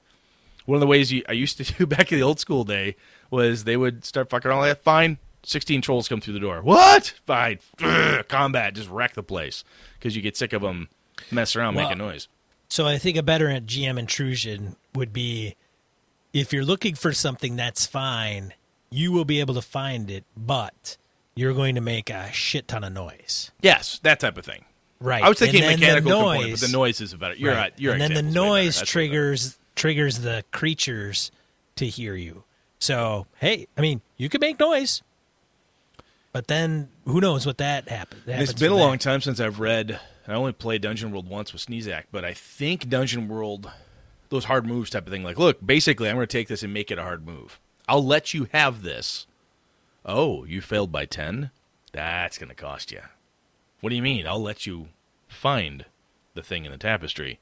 One of the ways you, I used to do back in the old school day was they would start fucking all that. Fine, 16 trolls come through the door. What? Fine. Ugh, combat, just wreck the place because you get sick of them messing around Well- making noise. So I think a better GM intrusion would be if you're looking for something that's fine, you will be able to find it, but you're going to make a shit ton of noise. Yes, that type of thing. Right. I was thinking mechanical the component, noise, but the noise is about it. You're right. right. You're and then the example's way better. noise That's way better. triggers triggers the creatures to hear you. So hey, I mean, you can make noise, But then who knows what that happened? It's been a long time since I've read. I only played Dungeon World once with Sneezak, but I think Dungeon World, those hard moves type of thing. Like, look, basically, I'm going to take this and make it a hard move. I'll let you have this. Oh, you failed by ten. That's going to cost you. What do you mean? I'll let you find the thing in the tapestry,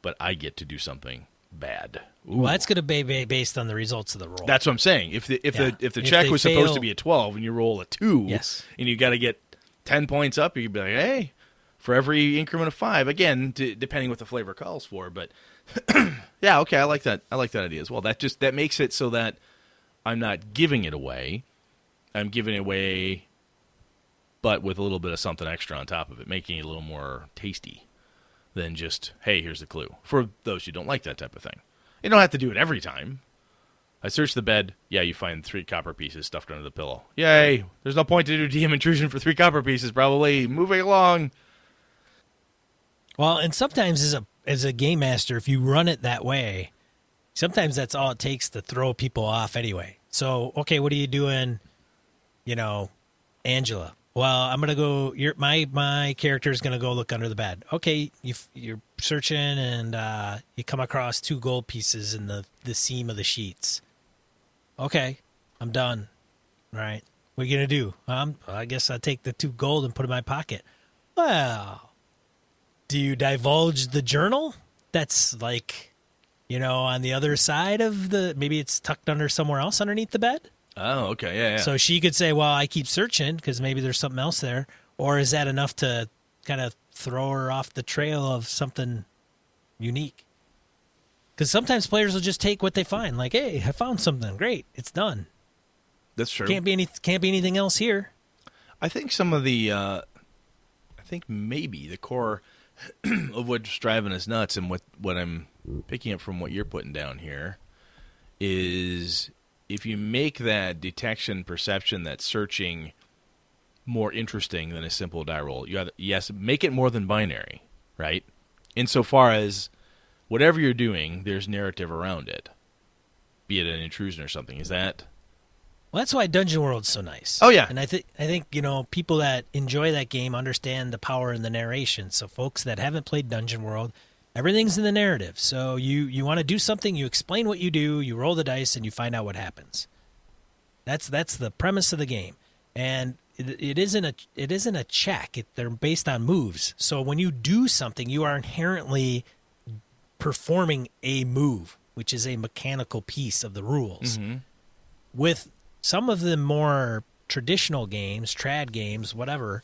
but I get to do something bad. Ooh. Well, that's going to be based on the results of the roll. That's what I'm saying. If the if Yeah. the if the If check was fail- supposed to be a 12 and you roll a two, Yes. and you got to get 10 points up, you'd be like, hey, for every increment of five, again, d- depending what the flavor calls for. But yeah, okay, I like that. I like that idea as well. That just that makes it so that I'm not giving it away. I'm giving it away, but with a little bit of something extra on top of it, making it a little more tasty than just hey, here's the clue. For those who don't like that type of thing, you don't have to do it every time. I search the bed. Yeah, you find three copper pieces stuffed under the pillow. Yay! There's no point to do DM intrusion for three copper pieces. Probably moving along. Well, and sometimes as a as a game master, if you run it that way, sometimes that's all it takes to throw people off anyway. So, okay, what are you doing? You know, Angela. Well, I'm gonna go. Your my my character is gonna go look under the bed. Okay, you you're searching and uh, you come across two gold pieces in the the seam of the sheets. Okay, I'm done. All right, what are you gonna do? Um, I guess I'll take the two gold and put in my pocket. Well, do you divulge the journal that's like you know on the other side of the maybe it's tucked under somewhere else underneath the bed Oh, okay, yeah, yeah. so she could say well i keep searching because maybe there's something else there. Or is that enough to kind of throw her off the trail of something unique? Because sometimes players will just take what they find like hey i found something. Great. It's done. That's true. can't be any can't be anything else here. I think some of the, uh, I think maybe the core of what's driving us nuts and what, what I'm picking up from what you're putting down here is if you make that detection, perception, that searching more interesting than a simple die roll, you have, yes, make it more than binary, right? Insofar as whatever you're doing, there's narrative around it, be it an intrusion or something. Is that Well, that's why Dungeon World's so nice. Oh, yeah. and I think I think you know people that enjoy that game understand the power in the narration. So folks that haven't played Dungeon World, everything's in the narrative. So you you want to do something, you explain what you do, you roll the dice, and you find out what happens. That's that's the premise of the game, and it, it isn't a it isn't a check. It, they're based on moves. So when you do something, you are inherently performing a move, which is a mechanical piece of the rules mm-hmm. with some of the more traditional games, trad games, whatever,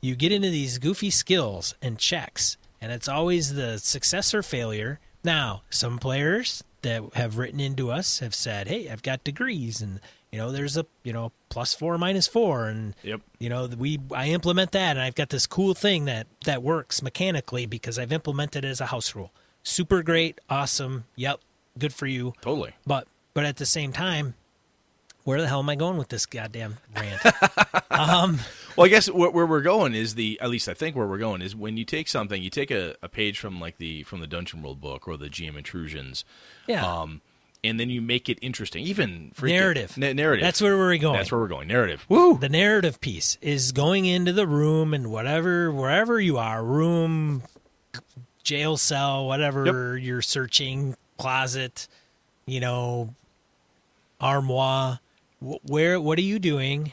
you get into these goofy skills and checks, and it's always the success or failure. Now, some players that have written into us have said, "Hey, I've got degrees, and you know, there's a you know plus four, minus four, and Yep. you know, we I implement that, and I've got this cool thing that that works mechanically because I've implemented it as a house rule. Super great, awesome. Yep, good for you. totally? But but at the same time, where the hell am I going with this goddamn rant? um, Well, I guess where, where we're going is the at least I think where we're going is when you take something, you take a, a page from like the from the Dungeon World book or the GM Intrusions, yeah, um, and then you make it interesting, even narrative. Na- narrative. That's where we're going. That's where we're going. Narrative. Woo. the narrative piece is going into the room and whatever wherever you are, room, jail cell, whatever you're searching, closet, you know, armoire. Wh- Where? What are you doing?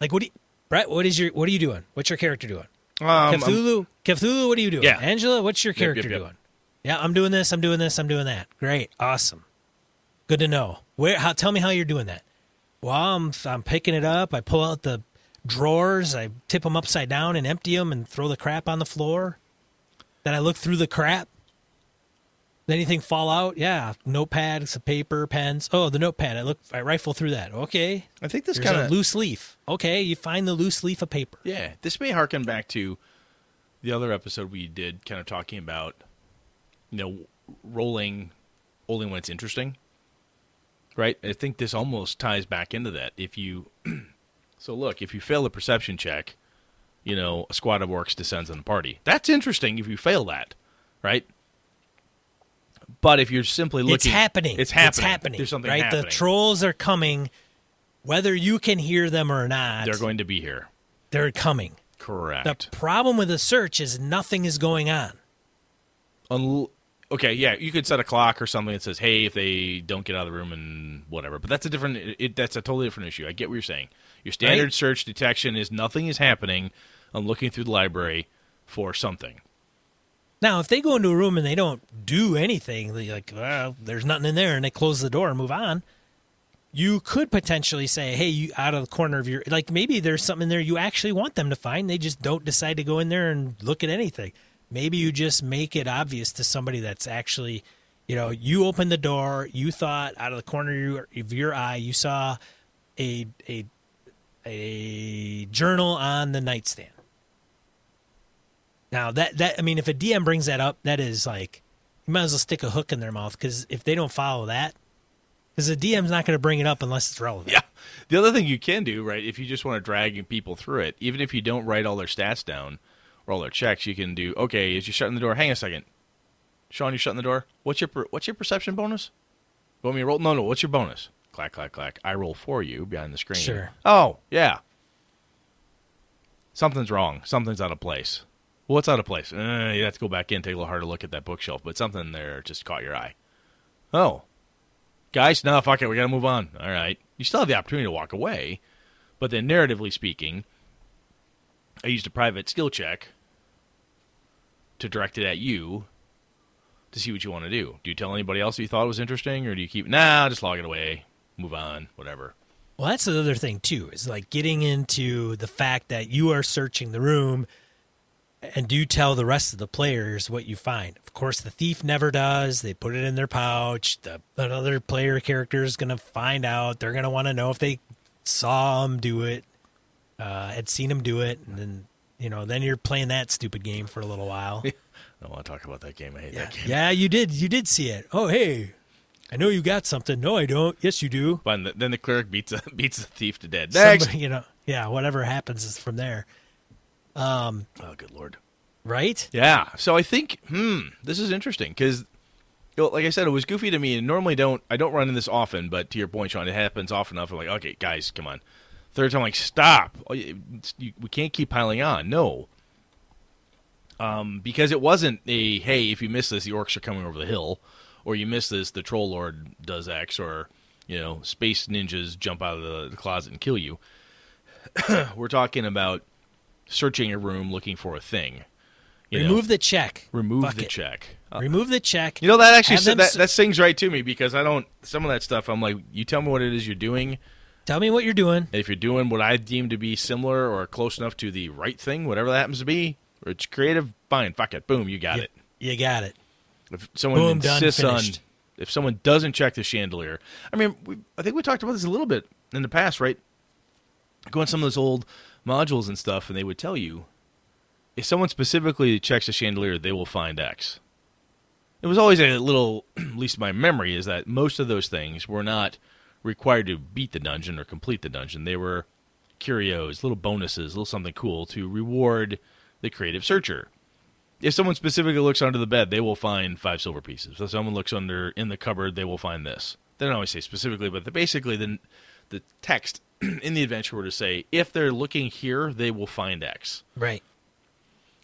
Like, what do you, Brett? What is your? What are you doing? What's your character doing? Um, I'm- Cthulhu, Cthulhu, what are you doing? Yeah. Angela, what's your Yep, character yep, yep. doing? Yeah, I'm doing this. I'm doing this. I'm doing that. Great, awesome, good to know. Where? How? Tell me how you're doing that. Well, I'm I'm picking it up. I pull out the drawers. I tip them upside down and empty them and throw the crap on the floor. Then I look through the crap. Anything fall out? Yeah, notepad, some paper, pens. Oh, the notepad. I look. I rifle through that. Okay, I think this kind of loose leaf. Okay, you find the loose leaf of paper. yeah. This may harken back to the other episode we did, kind of talking about you know rolling only when it's interesting, right? I think this almost ties back into that. If you so look, if you fail the perception check, you know a squad of orcs descends on the party. That's interesting if you fail that, right? But if you're simply looking, it's happening. It's happening. It's happening. There's something right. happening. The trolls are coming. Whether you can hear them or not, They're going to be here. they're coming. Correct. The problem with a search is nothing is going on. Unl- okay, yeah, you could set a clock or something that says, "Hey, if they don't get out of the room and whatever." But that's a different. It, that's a totally different issue. I get what you're saying. Your standard Right. search detection is nothing is happening. I'm looking through the library for something. Now, if they go into a room and they don't do anything, they're like, well, there's nothing in there, and they close the door and move on, you could potentially say, hey, you out of the corner of your, like maybe there's something in there you actually want them to find. They just don't decide to go in there and look at anything. Maybe you just make it obvious to somebody that's actually, you know, you opened the door, you thought out of the corner of your, of your eye, you saw a, a, a journal on the nightstand. Now that that I mean, if a DM brings that up, that is like you might as well stick a hook in their mouth because if they don't follow that, because the DM's not going to bring it up unless it's relevant. Yeah. The other thing you can do, right, if you just want to drag people through it, even if you don't write all their stats down or all their checks, you can do. Okay, as you're shutting the door, hang a second, Sean, you're shutting the door. What's your per- what's your perception bonus? You want me to roll? No, no. What's your bonus? Clack, clack, clack. I roll for you behind the screen. Sure. Oh, yeah. Something's wrong. Something's out of place. What's out of place? Uh, you have to go back in, take a little harder look at that bookshelf, but something there just caught your eye. Oh, guys, no, fuck it, we gotta move on. All right, you still have the opportunity to walk away, but then narratively speaking, I used a private skill check to direct it at you to see what you want to do. Do you tell anybody else you thought it was interesting, or do you keep nah, just log it away, move on, whatever? Well, that's the other thing too is like getting into the fact that you are searching the room, and do tell the rest of the players what you find. Of course, the thief never does. They put it in their pouch. The another player character is going to find out. They're going to want to know if they saw him do it, uh, had seen him do it, and then you know, then you're playing that stupid game for a little while. I don't want to talk about that game. I hate yeah, that game. yeah, you did. You did see it. Oh, hey, I know you got something. No, I don't. Yes, you do. But then the cleric beats a, beats the thief to death. Next. Somebody, you know, yeah, whatever happens is from there, Oh, good lord. right? Yeah. So I think, hmm, this is interesting because, like I said, it was goofy to me. And normally don't I don't run in this often, but to your point, Sean, it happens often enough. I'm like, okay, guys, come on. Third time, I'm like, stop. Oh, we can't keep piling on. No. Um, because it wasn't a hey, if you miss this, the orcs are coming over the hill, or you miss this, the troll lord does X, or you know, space ninjas jump out of the, the closet and kill you. We're talking about searching a room looking for a thing. You know? Remove the check. remove Fuck the it. check. Uh, Remove the check. you know that actually that, s- that sings right to me because I don't some of that stuff. I'm like, you tell me what it is you're doing, Tell me what you're doing. if you're doing what I deem to be similar or close enough to the right thing, whatever that happens to be, or it's creative, fine, fuck it, boom, you got You, it. you got it. If someone Boom, done, insists on, if someone doesn't check the chandelier, I mean, we, I think we talked about this a little bit in the past, right? Going some of those old modules and stuff, and they would tell you if someone specifically checks the chandelier, they will find X. It was always a little, at least my memory is that most of those things were not required to beat the dungeon or complete the dungeon. They were curios, little bonuses, little something cool to reward the creative searcher if someone specifically looks under the bed, they will find five silver pieces. If someone looks under in the cupboard, they will find this. They don't always say specifically, but the, basically the the text in the adventure were to say if they're looking here, they will find X. Right.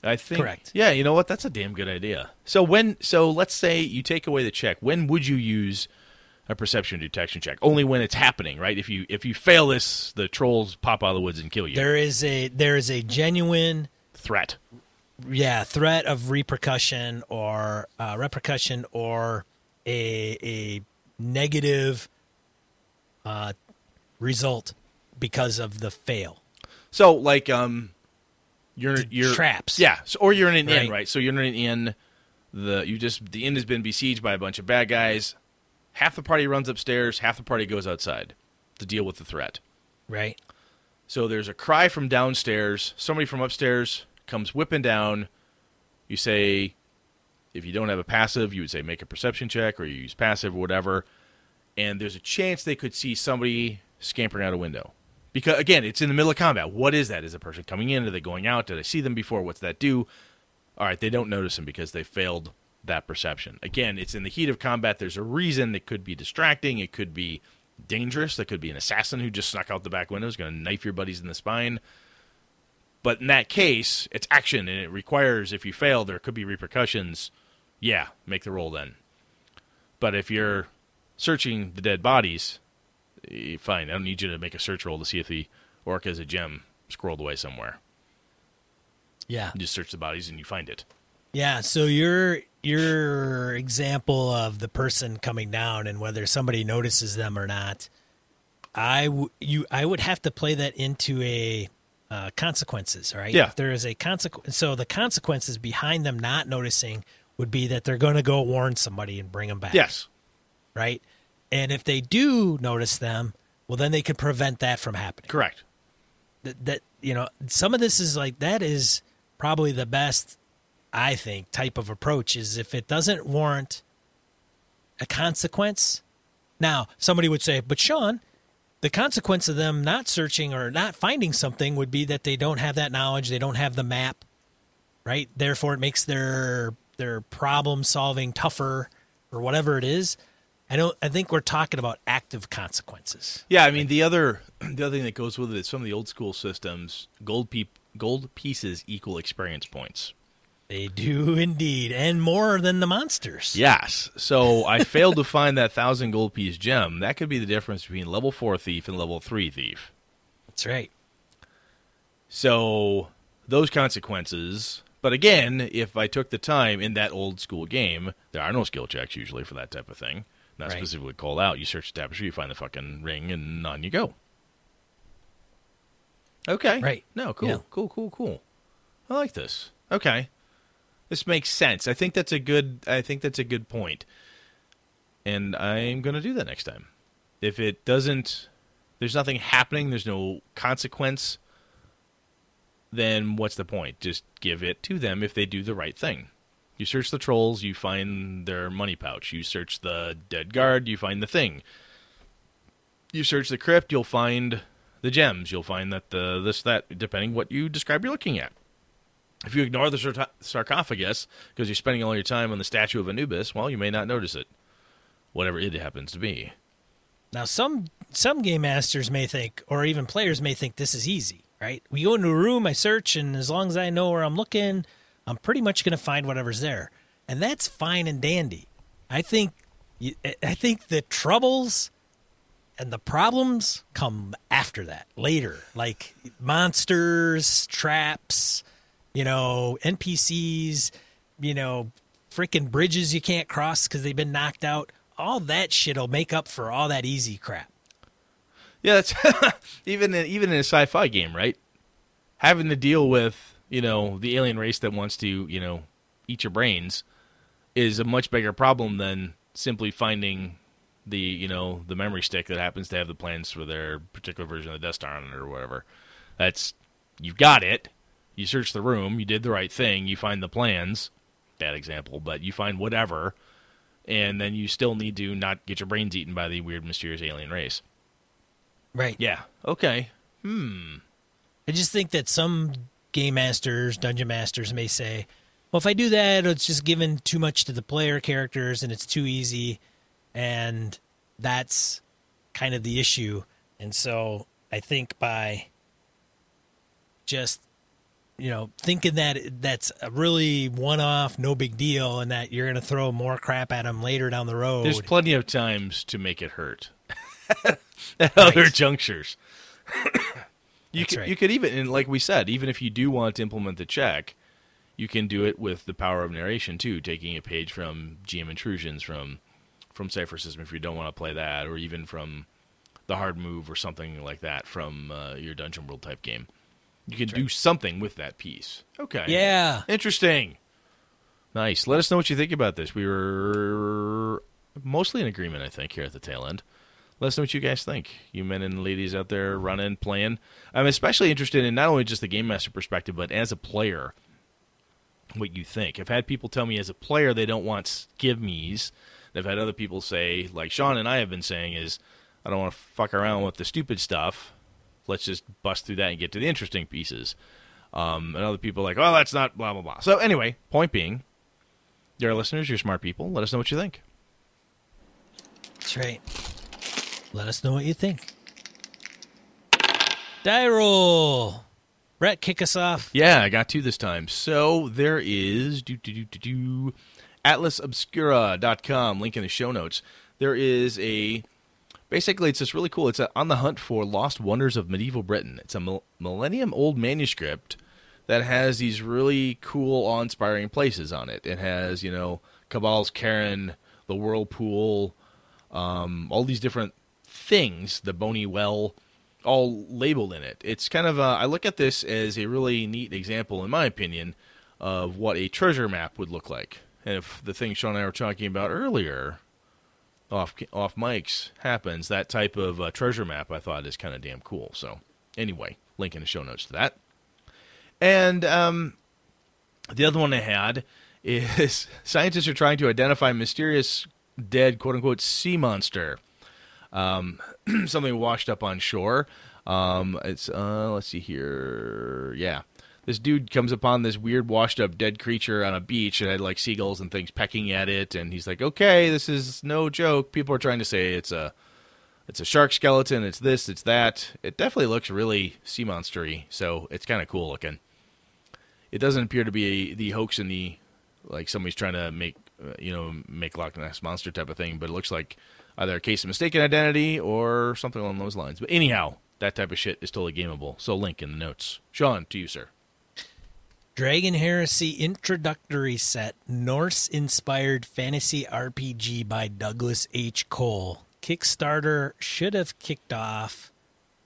I think Correct. Yeah, you know what? That's a damn good idea. So when so let's say you take away the check, when would you use a perception detection check? Only when it's happening, right? If you if you fail this, the trolls pop out of the woods and kill you. There is a there is a genuine Threat. yeah threat of repercussion or uh, repercussion or a a negative uh, result because of the fail. So like um you're you're traps. Yeah, so, or you're in an inn, Right. right? So you're in an inn. The you just the inn has been besieged by a bunch of bad guys. Half the party runs upstairs, half the party goes outside to deal with the threat. Right. So there's a cry from downstairs. Somebody from upstairs comes whipping down. You say, if you don't have a passive, you would say make a perception check or you use passive or whatever. And there's a chance they could see somebody scampering out a window. Because again, it's in the middle of combat. What is that? Is a person coming in? Are they going out? Did I see them before? What's that do? All right, they don't notice them because they failed that perception. Again, it's in the heat of combat. There's a reason. It could be distracting. It could be dangerous. That could be an assassin who just snuck out the back window, is going to knife your buddies in the spine. But in that case, it's action and it requires if you fail, there could be repercussions. Yeah, make the roll then. But if you're searching the dead bodies, fine. I don't need you to make a search roll to see if the orc has a gem scrolled away somewhere. Yeah. You just search the bodies and you find it. Yeah, so your your example of the person coming down and whether somebody notices them or not, I w- you I would have to play that into a uh, consequences, right? Yeah. If there is a consequence, so the consequences behind them not noticing would be that they're going to go warn somebody and bring them back. Yes. Right. And if they do notice them, well, then they could prevent that from happening. Correct. That, that you know, some of this is like that is probably the best, I think, type of approach is if it doesn't warrant a consequence. Now, somebody would say, but Sean, the consequence of them not searching or not finding something would be that they don't have that knowledge, they don't have the map, right? Therefore, it makes their their problem solving tougher or whatever it is. I don't. I think we're talking about active consequences. Yeah, I mean the other the other thing that goes with it is some of the old school systems, gold pe- gold pieces equal experience points. They do indeed, and more than the monsters. Yes. So I failed to find that thousand gold piece gem. That could be the difference between level four thief and level three thief. That's right. So those consequences. But again, if I took the time in that old school game, there are no skill checks usually for that type of thing. Not Right. specifically called out. You search the tapestry, you find the fucking ring, and on you go. Okay. Right. No, cool, Yeah. cool, cool, cool. I like this. Okay. This makes sense. I think that's a good I think that's a good point. And I'm going to do that next time. If it doesn't there's nothing happening, there's no consequence, then what's the point? Just give it to them if they do the right thing. You search the trolls, you find their money pouch. You search the dead guard, you find the thing. You search the crypt, you'll find the gems. You'll find that the this that depending what you describe you're looking at. If you ignore the sarcophagus because you're spending all your time on the statue of Anubis, well, you may not notice it, whatever it happens to be. Now, some some game masters may think, or even players may think, this is easy, right? We go into a room, I search, and as long as I know where I'm looking, I'm pretty much going to find whatever's there, and that's fine and dandy. I think, I think the troubles and the problems come after that, later, like monsters, traps, you know, NPCs, you know, freaking bridges you can't cross because they've been knocked out. All that shit'll make up for all that easy crap. Yeah, that's even in, even in a sci-fi game, right? Having to deal with you know the alien race that wants to you know eat your brains is a much bigger problem than simply finding the you know the memory stick that happens to have the plans for their particular version of the Death Star on it or whatever. That's you've got it. You search the room, you did the right thing, you find the plans. Bad example, but you find whatever, and then you still need to not get your brains eaten by the weird, mysterious alien race. Right. Yeah. Okay. Hmm. I just think that some game masters, dungeon masters may say, well, if I do that, it's just giving too much to the player characters and it's too easy. And that's kind of the issue. And so I think by just, you know, thinking that that's a really one off, no big deal, and that you're going to throw more crap at them later down the road. There's plenty of times to make it hurt at other junctures. You could, right. you could even, and like we said, even if you do want to implement the check, you can do it with the power of narration too, taking a page from GM Intrusions from from Cypher System if you don't want to play that, or even from the Hard Move or something like that from uh, your Dungeon World type game. You can do something with that piece. Okay. yeah. Interesting. Nice. Let us know what you think about this. We were mostly in agreement, I think, here at the tail end. Let us know what you guys think. You men and ladies out there running, playing. I'm especially interested in not only just the game master perspective, but as a player, what you think. I've had people tell me as a player they don't want give me's. I've had other people say, like Sean and I have been saying, is I don't want to fuck around with the stupid stuff. Let's just bust through that and get to the interesting pieces. Um, and other people like, oh, that's not blah blah blah. So anyway, point being, our listeners, you're smart people. Let us know what you think. That's right. Let us know what you think. Die roll. Brett, kick us off. Yeah, I got two this time. So there is do do do do do atlasobscura.com, link in the show notes. There is a basically it's just really cool. It's a, on the hunt for lost wonders of medieval Britain. It's a mil- millennium old manuscript that has these really cool, awe-inspiring places on it. It has, you know, Cabal's Cairn, the Whirlpool, um, all these different things, the Bony Well, all labeled in it. It's kind of a, I look at this as a really neat example, in my opinion, of what a treasure map would look like. And if the thing Sean and I were talking about earlier, off off mics, happens, that type of uh, treasure map I thought is kind of damn cool. So anyway, link in the show notes to that. And um, the other one I had is scientists are trying to identify mysterious dead quote unquote sea monster. Um, something washed up on shore. Um, it's uh, let's see here. Yeah, this dude comes upon this weird washed up dead creature on a beach and had like seagulls and things pecking at it, and he's like, "Okay, this is no joke." People are trying to say it's a it's a shark skeleton. It's this. It's that. It definitely looks really sea monstery, so it's kind of cool looking. It doesn't appear to be a, the hoax in the like somebody's trying to make uh, you know make Loch Ness monster type of thing, but it looks like either a case of mistaken identity or something along those lines. But anyhow, that type of shit is totally gameable. So link in the notes. Sean, to you, sir. Dragon Heresy Introductory Set Norse Inspired Fantasy RPG by Douglas H. Cole. Kickstarter should have kicked off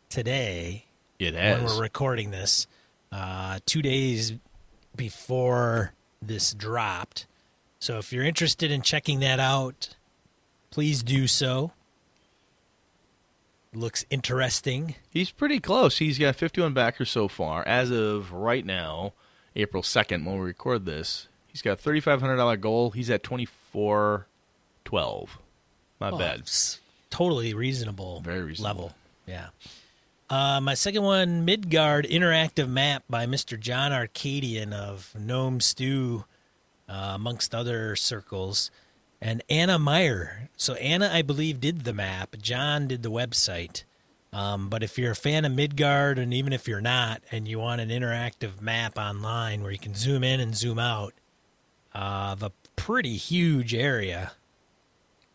today It has. when we're recording this, uh, two days before this dropped. So if you're interested in checking that out, please do so. Looks interesting. He's pretty close. He's got 51 backers so far. As of right now, April 2nd, when we record this, he's got a $3,500 goal. He's at 2412. Not Oh, bad. totally reasonable. Very reasonable. level. Yeah. Uh, my second one, Midgard interactive map by Mr. John Arcadian of Gnome Stew, uh, amongst other circles, and Anna Meyer. So Anna, I believe, did the map. John did the website. Um, but if you're a fan of Midgard, and even if you're not, and you want an interactive map online where you can zoom in and zoom out of a pretty huge area,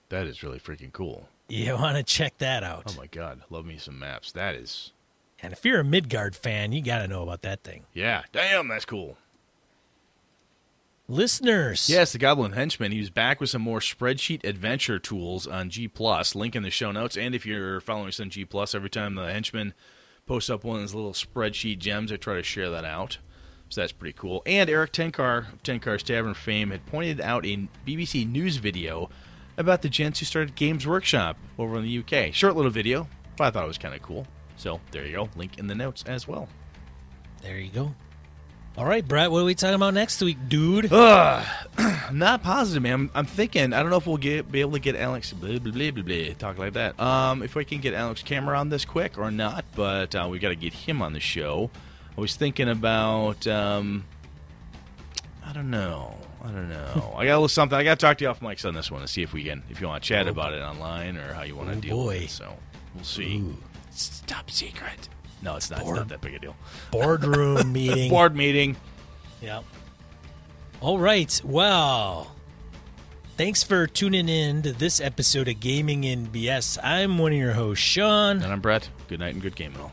That is really freaking cool. you want to check that out. Oh my god, love me some maps. That is, And if you're a Midgard fan, you got to know about that thing. yeah, damn, that's cool. Listeners, Yes, the Goblin Henchman. He's back with some more spreadsheet adventure tools on G Plus. Link in the show notes. And if you're following us on G Plus, every time the Henchman posts up one of his little spreadsheet gems, I try to share that out. So that's pretty cool. And Eric Tenkar of Tenkar's Tavern fame had pointed out a BBC News video about the gents who started Games Workshop over in the UK. Short little video, but I thought it was kind of cool. So there you go. Link in the notes as well. there you go. All right, Brett, what are we talking about next week, dude? I'm not positive, man. I'm, I'm thinking. I don't know if we'll get be able to get Alex. Blah, blah, blah, blah, blah, talk like that. Um, if we can get Alex Kammer on this quick or not, but uh, we got to get him on the show. I was thinking about. Um, I don't know. I don't know. I got a little something. I got to talk to you off mics on this one to see if we can, if you want to chat about it online or how you want to Oh, deal boy. with it. So we'll see. Ooh. It's top secret. No, it's not. It's not that big a deal. Boardroom meeting. Board meeting. Yep. All right. Well, thanks for tuning in to this episode of Gaming in BS. I'm one of your hosts, Sean. And I'm Brett. Good night and good game and all.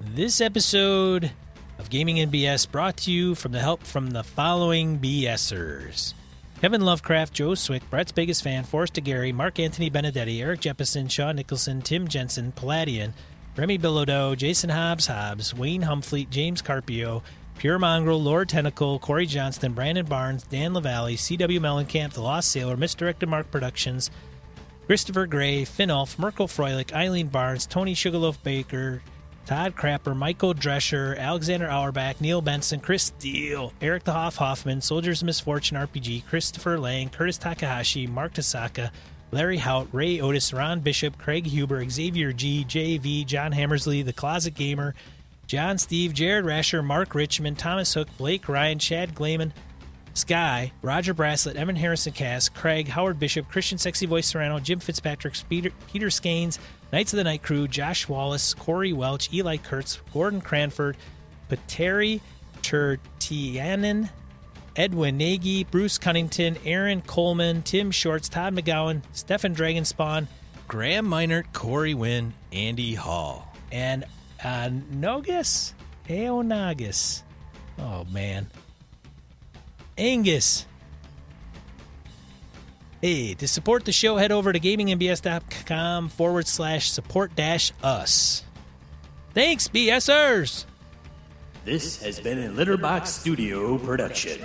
This episode of Gaming in BS brought to you from the help from the following BSers. Kevin Lovecraft, Joe Swick, Brett's biggest fan, Forrest Gary, Mark Anthony Benedetti, Eric Jeppesen, Sean Nicholson, Tim Jensen, Palladian, Remy Bilodeau, Jason Hobbs Hobbs, Wayne Humfleet, James Carpio, Pure Mongrel, Laura Tentacle, Corey Johnston, Brandon Barnes, Dan LaValle, C.W. Mellencamp, The Lost Sailor, Misdirected Mark Productions, Christopher Gray, Finolf, Merkel Froelich, Eileen Barnes, Tony Sugarloaf Baker, Todd Crapper, Michael Drescher, Alexander Auerbach, Neil Benson, Chris Steele, Eric the Hoff Hoffman, Soldiers of Misfortune RPG, Christopher Lang, Curtis Takahashi, Mark Tasaka, Larry Hout, Ray Otis, Ron Bishop, Craig Huber, Xavier G, JV, John Hammersley, The Closet Gamer, John Steve, Jared Rasher, Mark Richmond, Thomas Hook, Blake Ryan, Chad Glayman, Sky, Roger Braslett, Evan Harrison Cass, Craig, Howard Bishop, Christian Sexy Voice Serrano, Jim Fitzpatrick, Peter, Peter Skanes, Knights of the Night Crew, Josh Wallace, Corey Welch, Eli Kurtz, Gordon Cranford, Pateri Tertianen, Edwin Nagy, Bruce Cunnington, Aaron Coleman, Tim Shorts, Todd McGowan, Stefan Dragonspawn, Graham Minert, Corey Wynn, Andy Hall. and uh, Nogus Aonagus. Oh, man. Angus. Hey, to support the show, head over to gamingbs.com forward slash support dash us. Thanks, BSers! This has been a Litterbox Studio production.